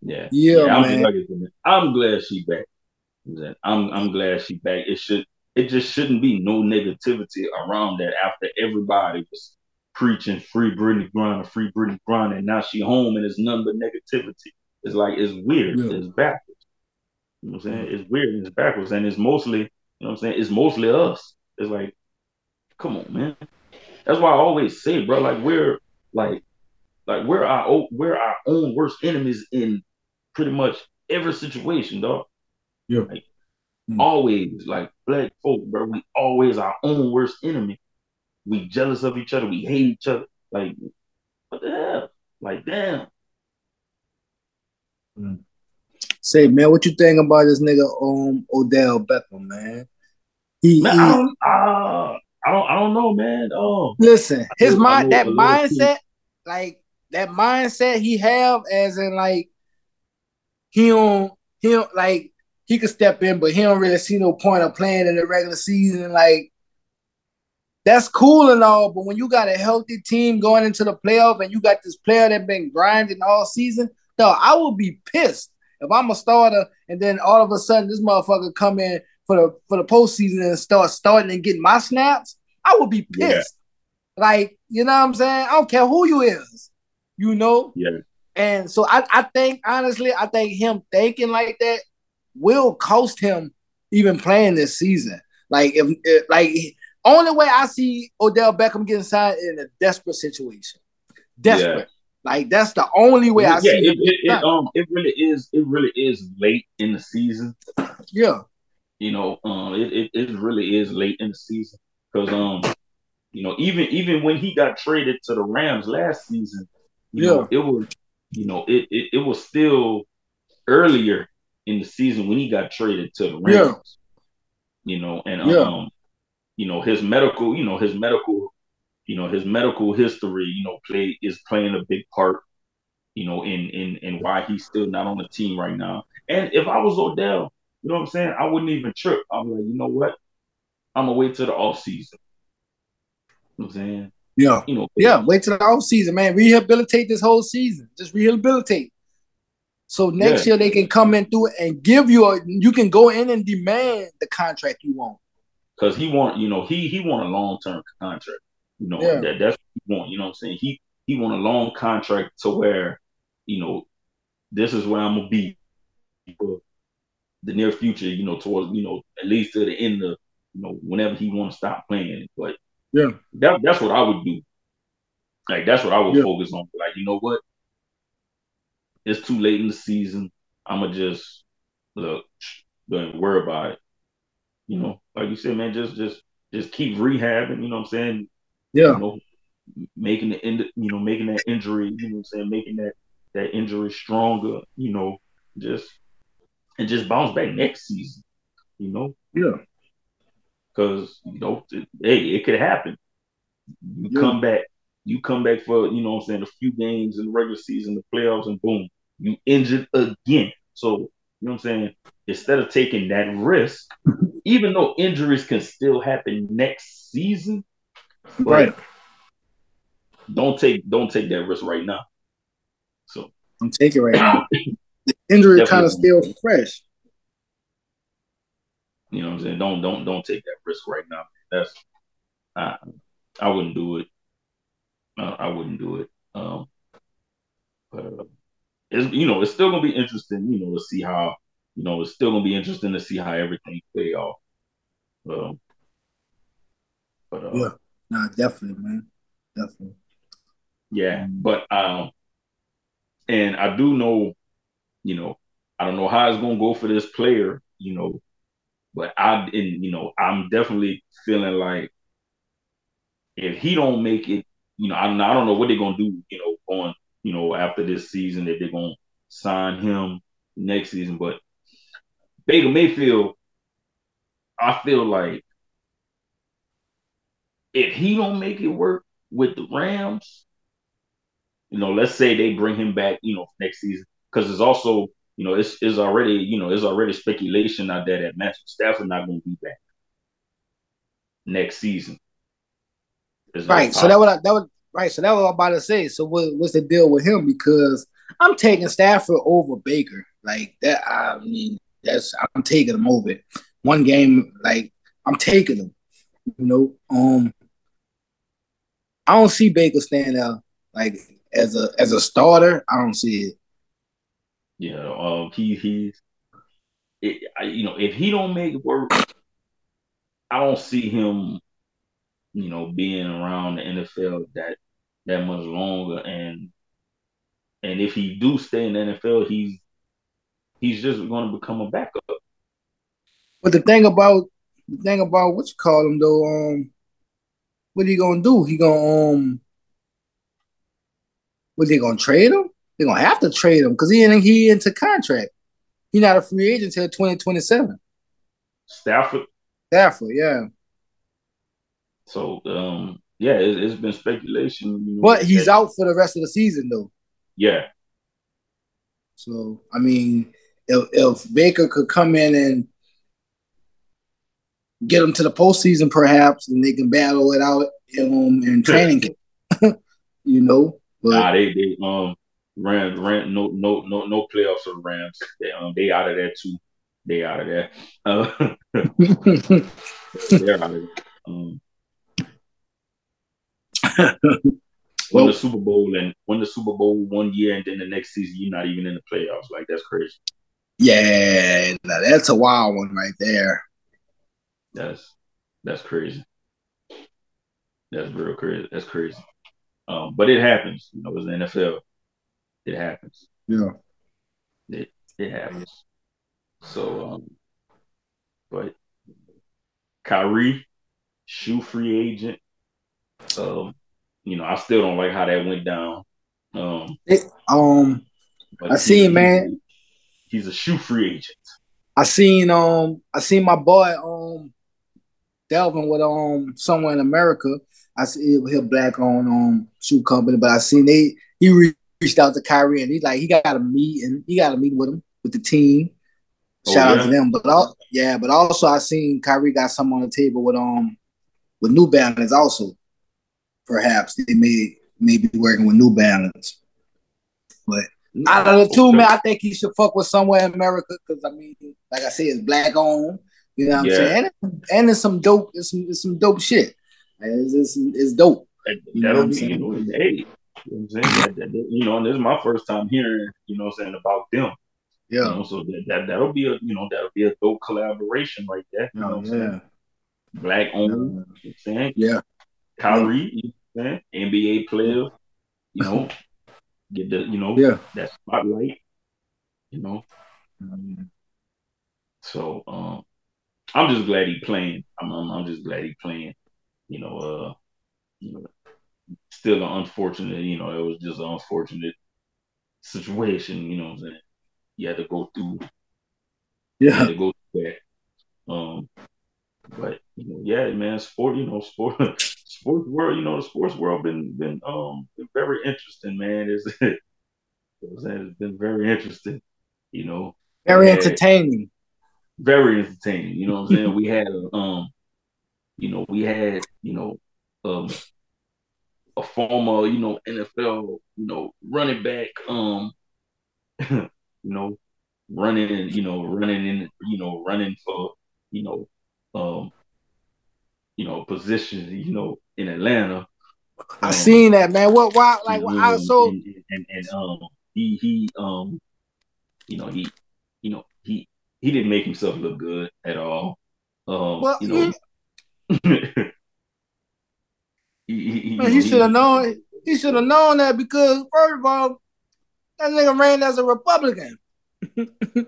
yeah, yeah, yeah man. I'm, I'm glad she back. I'm I'm glad she back. It should it just shouldn't be no negativity around that after everybody was preaching free Brittney Griner, free Brittney Griner, and now she home and it's none but negativity. It's like it's weird. Yeah. It's backwards. You know what I'm saying? It's weird and it's backwards. And it's mostly, you know what I'm saying? It's mostly us. It's like, come on, man. That's why I always say, bro, like we're like like we're our we're our own worst enemies in pretty much every situation, dog. Yeah. Like, mm. always like black folk, bro. We always our own worst enemy. We jealous of each other. We hate each other. Like, what the hell? Like, damn. Mm. Say, man, what you think about this nigga um Odell Beckham, man? He, man, he, I don't, uh, I don't, I don't know, man. Oh, listen, his mind, that mindset, like that mindset he have, as in like he don't, he don't like he could step in, but he don't really see no point of playing in the regular season. Like that's cool and all, but when you got a healthy team going into the playoff and you got this player that been grinding all season, no, I will be pissed if I'm a starter and then all of a sudden this motherfucker come in for the for the postseason and start starting and getting my snaps. I would be pissed. Yeah. Like, you know what I'm saying? I don't care who you is, you know? Yeah. And so I, I think honestly, I think him thinking like that will cost him even playing this season. Like if, if like only way I see Odell Beckham getting signed in a desperate situation. Desperate. Yeah. Like that's the only way I yeah, see it, it, it, um, it really is. It really is late in the season. Yeah, you know, um, it, it, it really is late in the season because um, you know, even even when he got traded to the Rams last season, you yeah. know, it was you know, it, it it was still earlier in the season when he got traded to the Rams. Yeah. You know, and yeah. um, you know, his medical, you know, his medical you know his medical history you know play is playing a big part you know in in in why he's still not on the team right now. And if i was odell you know what i'm saying? I wouldn't even trip. I'm like you know what? I'm gonna wait till the off season. You know what i'm saying? Yeah. You know yeah wait till the off season man. Rehabilitate this whole season. Just rehabilitate so next yeah. year they can come in through it and give you a you can go in and demand the contract you want because he want you know he he want a long-term contract you know, yeah. that that's what he want. You know what I'm saying? He he want a long contract to where, you know, this is where I'm gonna be for the near future, you know, towards, you know, at least to the end of, you know, whenever he want to stop playing. But yeah, that, that's what I would do. Like that's what I would yeah. focus on. Like, you know what? It's too late in the season. I'ma just look, don't worry about it. You know, like you said, man, just just just keep rehabbing, you know what I'm saying? Yeah. You know, making the end, you know, making that injury, you know I'm saying, making that that injury stronger, you know, just and just bounce back next season, you know? Yeah. Cause, you know, hey, it could happen. You yeah. come back, you come back for, you know what I'm saying, a few games in the regular season, the playoffs, and boom, you injured again. So, you know what I'm saying? Instead of taking that risk, even though injuries can still happen next season, right. Don't take don't take that risk right now. So I'm taking right now. the injury kind of still fresh. You know what I'm saying? Don't don't don't take that risk right now. That's I I wouldn't do it. Uh, I wouldn't do it. Um, but uh, it's you know it's still gonna be interesting. You know to see how you know it's still gonna be interesting to see how everything play off. Um, but uh, yeah. Nah, definitely, man. Definitely. Yeah, but um, and I do know, you know, I don't know how it's gonna go for this player, you know, but I and you know, I'm definitely feeling like if he don't make it, you know, I don't, I don't know what they're gonna do, you know, going, you know, after this season if they're gonna sign him next season, but Baker Mayfield, I feel like if he don't make it work with the Rams, you know, let's say they bring him back, you know, next season, because it's also, you know, it's, it's already, you know, it's already speculation out there that Matthew Stafford not going to be back next season. Right. So that would that would right. So that was I'm about to say. So what, what's the deal with him? Because I'm taking Stafford over Baker. Like that. I mean, that's I'm taking him over. One game, like I'm taking him. You know, um, I don't see Baker stand out like as a as a starter. I don't see it. Yeah, um, he he's, it, I, you know, if he don't make it work, I don't see him. You know, being around the NFL that that much longer and and if he do stay in the NFL, he's he's just going to become a backup. But the thing about the thing about what you call him though, um, what he gonna do? He gonna um, what they gonna trade him? They gonna have to trade him because he ain't he into contract. He not a free agent till twenty twenty seven. Stafford. Stafford, yeah. So um, yeah, it, has been speculation. You know, but he's that, out for the rest of the season though. Yeah. So I mean, if if Baker could come in and get them to the postseason, perhaps, and they can battle it out um, in training camp. you know, but nah, they they um Rams Rams no no no no playoffs for the Rams. They um they out of there too. They out of there. Uh, they're out of there. Um, win the Super Bowl and win the Super Bowl one year, and then the next season you're not even in the playoffs. Like that's crazy. Yeah, that's a wild one right there. That's that's crazy. That's real crazy. That's crazy. Um, but it happens. You know, it's the NFL. It happens. Yeah. It it happens. So, um, but Kyrie, shoe free agent. Um, you know, I still don't like how that went down. Um, it, um, I seen man. He's a shoe free agent. I seen um, I seen my boy um, Delvin with um, somewhere in America. I see he black on um shoe company, but I seen they he reached out to Kyrie and he's like he got a meeting, he got a meeting with him with the team. Oh, Shout yeah? out to them, but all, yeah, but also I seen Kyrie got some on the table with um with New Balance also perhaps they may may be working with New Balance. But out of the two, man, I think he should fuck with somewhere in America because I mean, like I said, it's black owned. You know what yeah. I'm saying? And, and it's some dope, it's some, it's some dope shit. It's, it's, it's dope. You That'll be, you know, hey, you know? That, that, that, you know, and this is my first time hearing, you know, saying about them. Yeah. You know, so that, that that'll be a you know that'll be a dope collaboration right there. You oh, know what I'm yeah. Saying? Black owned. Yeah. You know I'm saying? Yeah. Kyrie, man, NBA player, you know, get the you know yeah. that spotlight, you know. So um, I'm just glad he playing. I'm, I'm, I'm just glad he playing. You know, uh, you know, still an unfortunate. You know, it was just an unfortunate situation. You know, what I'm saying you had to go through. Yeah, had to go through that. Um, but you know, yeah, man, sport. You know, sport. sports world, you know, the sports world been been um been very interesting, man. It's, it's been very interesting, you know. Very entertaining. Very entertaining. You know what I'm saying? we had um, you know, we had, you know, um a former, you know, NFL, you know, running back, um, you know, running, you know, running in, you know, running for, you know, um, you know, positions, you know, in Atlanta. I um, seen that man. What? Why? Like, and, I so and, and, and um, he he um, you know, he you know he he didn't make himself look good at all. Um, well, you know. he, he, man, he should have known. He should have known that because first of all, that nigga ran as a Republican.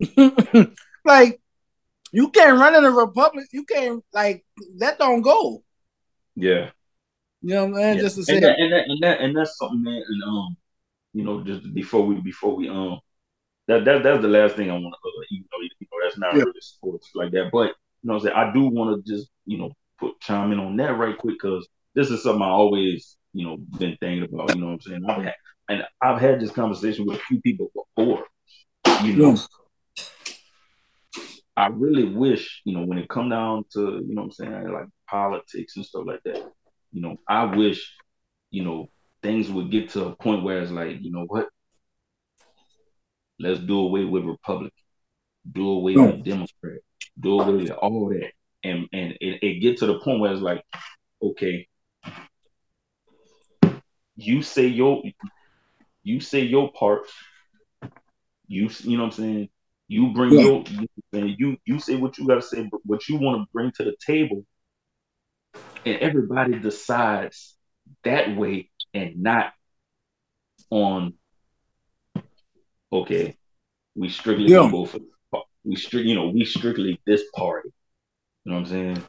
like you can't run in a republic. You can't like that. Don't go. Yeah. You know, man. Yeah. Just to say, and that, and that, and that, and that's something, man. And um, you know, just before we before we um, that that that's the last thing I want to, uh, even though you know that's not yeah. really sports like that, but you know, I'm saying I do want to just you know put chime in on that right quick because this is something I always you know been thinking about. You know what I'm saying? I've had and I've had this conversation with a few people before. You know, I really wish, you know, when it come down to, you know I'm saying, like politics and stuff like that, you know, I wish, you know, things would get to a point where it's like, you know what? Let's do away with Republican, do away with Democrat, do away with all that. And and it, it get to the point where it's like, okay, you say your you say your part, you you know what I'm saying, you bring yeah. your and you you say what you gotta say, but what you want to bring to the table, and everybody decides that way and not on okay, we strictly Yeah. for we strict you know, we strictly this party. You know what I'm saying?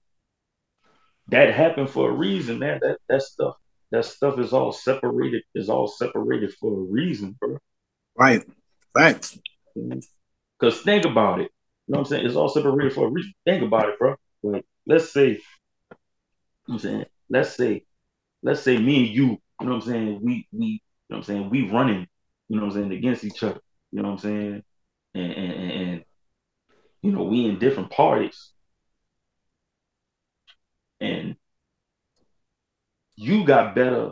That happened for a reason, man. That that stuff that stuff is all separated, is all separated for a reason, bro. Right. Right. Because think about it. You know what I'm saying? It's all separated for a reason. Think about it, bro. Like, let's say, you know I'm saying, let's say, let's say me and you, you know what I'm saying, we we, you know what I'm saying, we running, you know what I'm saying, against each other. You know what I'm saying? And and, and, and you know, we in different parties. And you got better,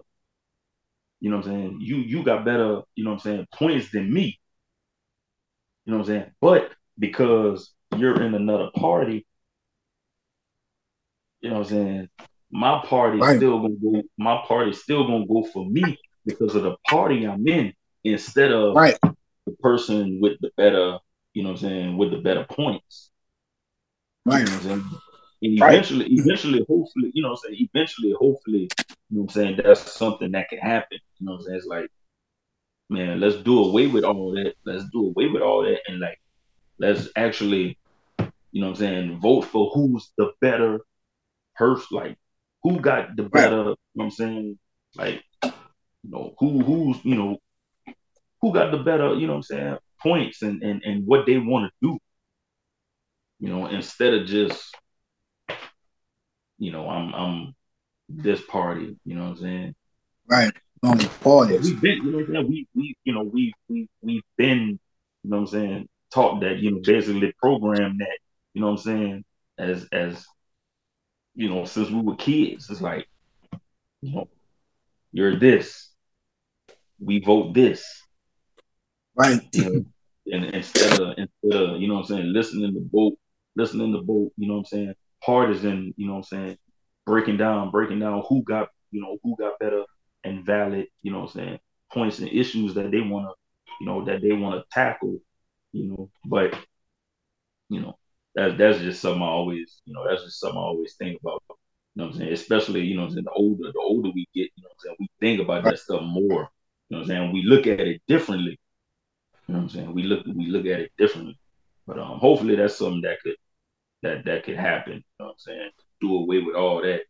you know what I'm saying? You you got better, you know what I'm saying, points than me. You know what I'm saying? But because you're in another party, you know what I'm saying, my party's Right. still gonna go, my party's still gonna go for me because of the party I'm in instead of Right. the person with the better, you know what I'm saying, with the better points. Right. You know what I'm saying? And Right. eventually, eventually, hopefully, you know what I'm saying, eventually, hopefully, you know what I'm saying, that's something that can happen. You know what I'm saying? It's like, man, let's do away with all that. Let's do away with all that and like let's actually, you know what I'm saying, vote for who's the better person, like who got the better, you know what I'm saying? Like, you know, who who's, you know, who got the better, you know what I'm saying, points and and, and what they want to do. You know, instead of just, you know, I'm I'm this party, you know what I'm saying? Right. On the Yeah, parties. we've been, you know what I'm saying? We we you know, we we we've been, you know what I'm saying, taught that, you know, basically programmed that, you know what I'm saying, as as you know, since we were kids. It's like, you know, you're this. We vote this. Right. You know, and instead of instead of, you know what I'm saying, listening to both, listening to both, you know what I'm saying, partisan, you know what I'm saying, breaking down, breaking down who got, you know, who got better and valid, you know what I'm saying, points and issues that they wanna, you know, that they wanna tackle, you know. But, you know, that that's just something I always, you know, that's just something I always think about. You know what I'm saying? Especially, you know the older, the older we get, you know what I'm saying, we think about that stuff more. You know what I'm saying? We look at it differently. You know what I'm saying? We look we look at it differently. But um hopefully that's something that could that that could happen. You know what I'm saying? Do away with all that.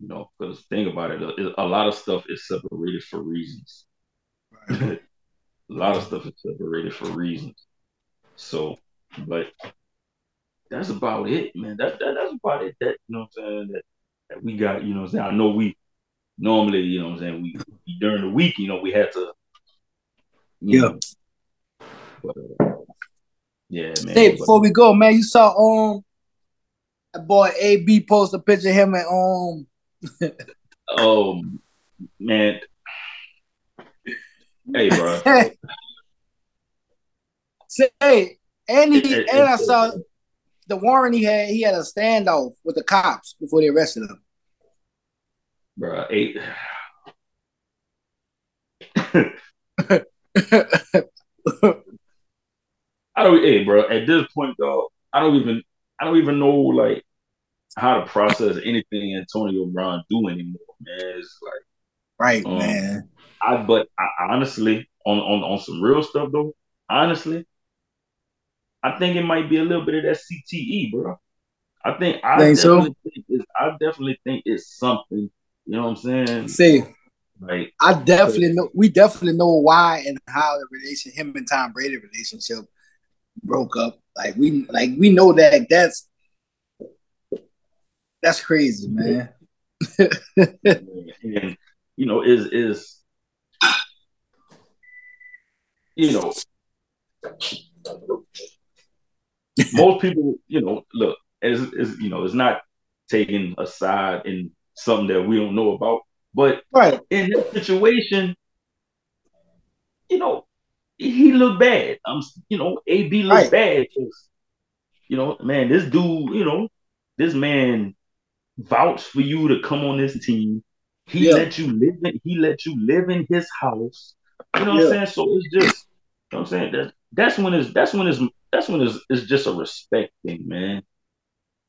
You know, because think about it, a, a lot of stuff is separated for reasons. a lot of stuff is separated for reasons. So, but that's about it, man. That, that that's about it. That you know what I'm saying. That, that we got. You know what I'm saying. I know we normally, you know what I'm saying. We, we during the week, you know, we had to. Yeah. know, but, uh, yeah, man. Hey, before we go, man, you saw um boy AB post a picture of him and um Oh man. Hey, bro. say and he It- it- and I saw the warrant he had he had a standoff with the cops before they arrested him. bro. Eight. I don't. Hey, bro. At this point, though, I don't even. I don't even know like how to process anything Antonio Brown do anymore, man. It's like right, Um, man. I. But I, honestly, on on on some real stuff though, honestly, I think it might be a little bit of that CTE, bro. I think I Think so? think it's, I definitely think it's something. You know what I'm saying? See, Like I definitely know we definitely know why and how the relation him and Tom Brady relationship broke up. Like we like we know that that's that's crazy, man. and you know is is you know most people you know look is is you know it's not taking a side in something that we don't know about but Right. in this situation you know he looked bad i'm you know ab looked Right. bad you know man this dude you know this man vouched for you to come on this team he Yeah. let you live in he let you live in his house you know what Yeah. i'm saying so it's just you know what i'm saying that that's when it's that's when it's that's when it's, it's just a respect thing man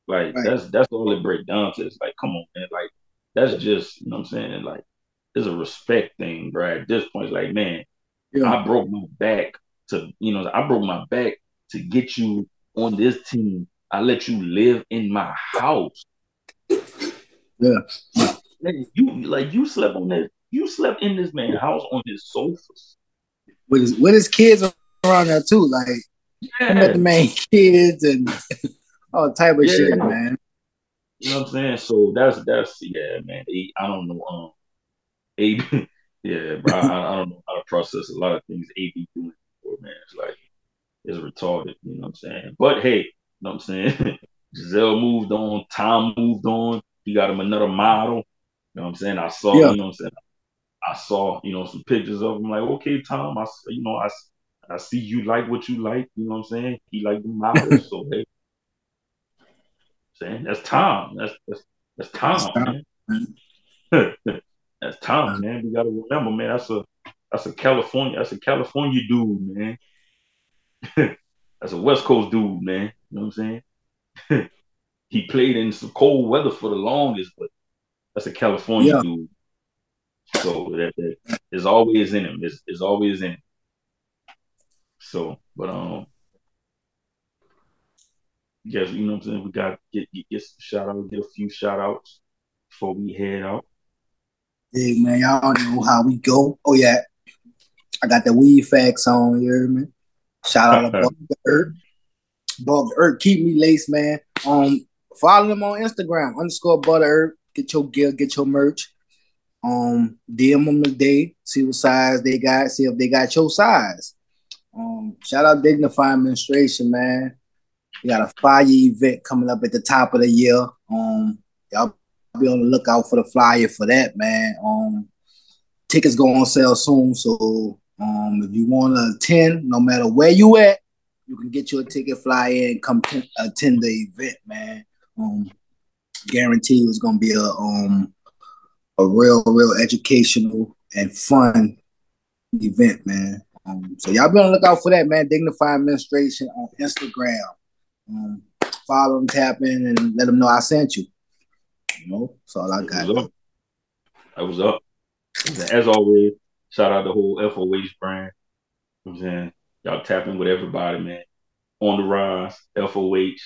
like Right. that's that's all it breaks down to it's like come on man like that's just you know what I'm saying. Like it's a respect thing, bro. At this point, it's like man, Yeah. I broke my back to you know I broke my back to get you on this team. I let you live in my house. Yeah. Man, you like you slept on this. You slept in this man's house on his sofas. With his with his kids around there too. Like I met the man kids and all type of Yeah. shit, man. You know what I'm saying? So that's that's yeah, man. I don't know. Um, A, yeah, bro. I, I don't know how to process a lot of things AB doing for man. It's like it's retarded. You know what I'm saying? But hey, you know what I'm saying? Gisele moved on. Tom moved on. He got him another model. You know what I'm saying? I saw. Yeah. You know what I'm saying? I saw. You know some pictures of him. Like, okay, Tom. I, you know I I see you like what you like. You know what I'm saying? He like the models. so hey, saying that's Tom. That's that's that's Tom, Tom. man. that's Tom, man. We gotta remember, man. That's a that's a California. That's a California dude, man. that's a West Coast dude, man. You know what I'm saying? He played in some cold weather for the longest, but that's a California Yeah. dude. So that, that is always in him. It's, it's always in him. So, but um, yes, you know what I'm saying. We got get get, get some shout out, get a few shout outs before we head out. Hey man, y'all know how we go. Oh yeah. I got the weed facts on, you hear me? Shout out to Above the Earth. Above the Earth, keep me laced, man. Um, follow them on Instagram, underscore Butter Get your gear, get your merch. Um, DM them today, see what size they got, see if they got your size. Um, shout out Dignify Administration, man. We got a fire event coming up at the top of the year. Um, y'all be on the lookout for the flyer for that, man. Um, tickets go on sale soon, so um, if you want to attend, no matter where you at, you can get your ticket, fly in, come t- attend the event, man. Um, guarantee it's gonna be a um a real, real educational and fun event, man. Um, so y'all be on the lookout for that, man. Dignify Administration on Instagram. Um, follow them, tap in, and let them know I sent you. You know, that's all I That got. was up. That was up. As always, shout out the whole FOH brand. You know I'm saying y'all tapping with everybody, man. On the rise, FOH,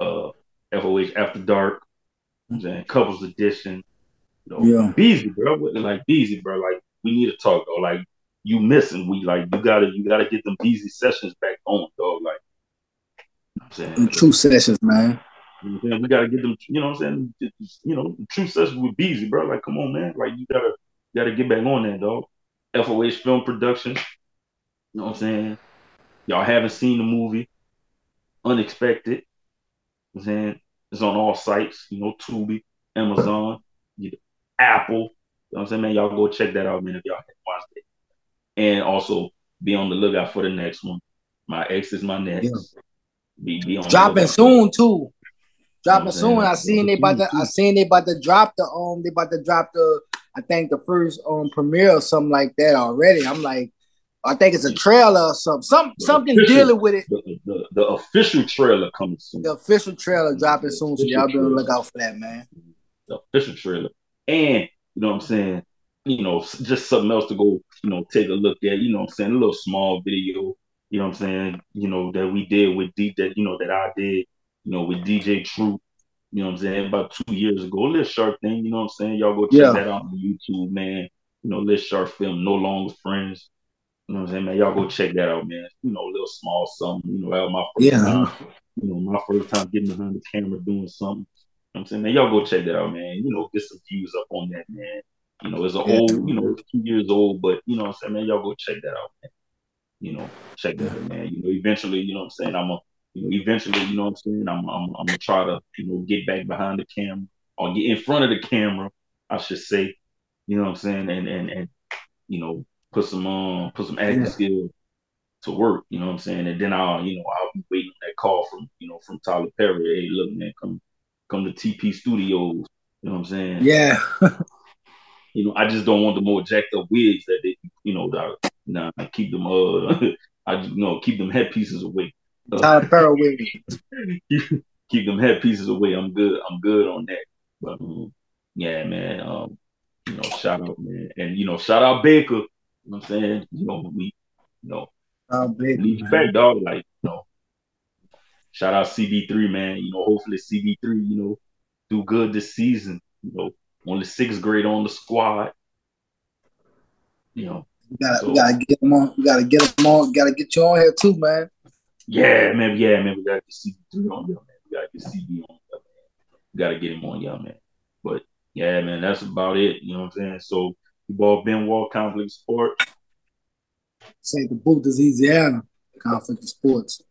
uh, FOH After Dark. You know what I'm saying couples edition. You know, Yeah. Beezy, bro. Like Beezy, bro. Like we need to talk, though. Like you missing. We like you gotta you gotta get them Beezy sessions back on, dog. Like you know I'm Them saying. true sessions, man. You know what I'm saying? We gotta get them, you know what I'm saying? You know, true sessions with Beezy, bro. Like, come on, man. Like you gotta you gotta get back on that, dog. FOH film production. You know what I'm saying? Y'all haven't seen the movie. Unexpected. You know I'm saying it's on all sites, you know, Tubi, Amazon, Apple. You know what I'm saying, man? Y'all go check that out, man, if y'all haven't watched it. And also be on the lookout for the next one. My ex is my next. Yeah. Be, be on Dropping soon too. Dropping You know soon. I seen they about to. I seen they about to drop the um. They about to drop the. I think the first um premiere or something like that already. I'm like, I think it's a trailer or something. Some The something official- dealing with it. the, the, the official trailer coming soon. The official trailer dropping soon, so y'all be on the lookout for that, man. The official trailer. And you know what I'm saying? You know, just something else to go, you know, take a look at, you know what I'm saying? A little small video, you know what I'm saying, you know, that we did with D that, you know, that I did, you know, with DJ True, you know what I'm saying, about two years ago. A little short thing, you know what I'm saying? Y'all go check Yeah. that out on YouTube, man. You know, little short film, No Longer Friends. You know what I'm saying, man? Y'all go check that out, man. You know, a little small something, you know, that was my first Yeah. time you know, my first time getting behind the camera doing something. You know what I'm saying, man, y'all go check that out, man. You know, get some views up on that, man. You know, it's an Yeah. old, you know, two years old, but you know what I'm saying, man, y'all go check that out, man. You know, check that out, man. You know, eventually, you know what I'm saying, I'm a, you know, eventually, you know what I'm saying, I'm, I'm, I'm gonna try to, you know, get back behind the camera or get in front of the camera, I should say. You know what I'm saying, and and and you know, put some um, put some acting Yeah. skills to work, you know what I'm saying? And then I'll, you know, I'll be waiting on that call from, you know, from Tyler Perry. Hey, look, man, come come to TP Studios. You know what I'm saying? Yeah. You know, I just don't want the more jacked up wigs that they, you know, that nah, I keep them uh I you know, keep them headpieces away. Uh, Tyler Perry with keep them headpieces away. I'm good. I'm good on that. But um, yeah, man. Um, you know, shout out, man, and you know, shout out Baker. You know what I'm saying? You know, we, you know, How big? leave back, dog. Like, you know, shout out CB3, man. You know, hopefully CB3, you know, do good this season. You know, on the sixth grade on the squad. You know, We gotta, So- we gotta get them on. We gotta get them on. Gotta get you on here too, man. yeah, man, yeah, man. We gotta get CB3 on there, man. We gotta get CB on there, man. We gotta get him on, yeah, man. But yeah, man, that's about it. You know what I'm saying? So, ball Ben Wall Conflict Sport. St. is Louisiana. Conflict Sports.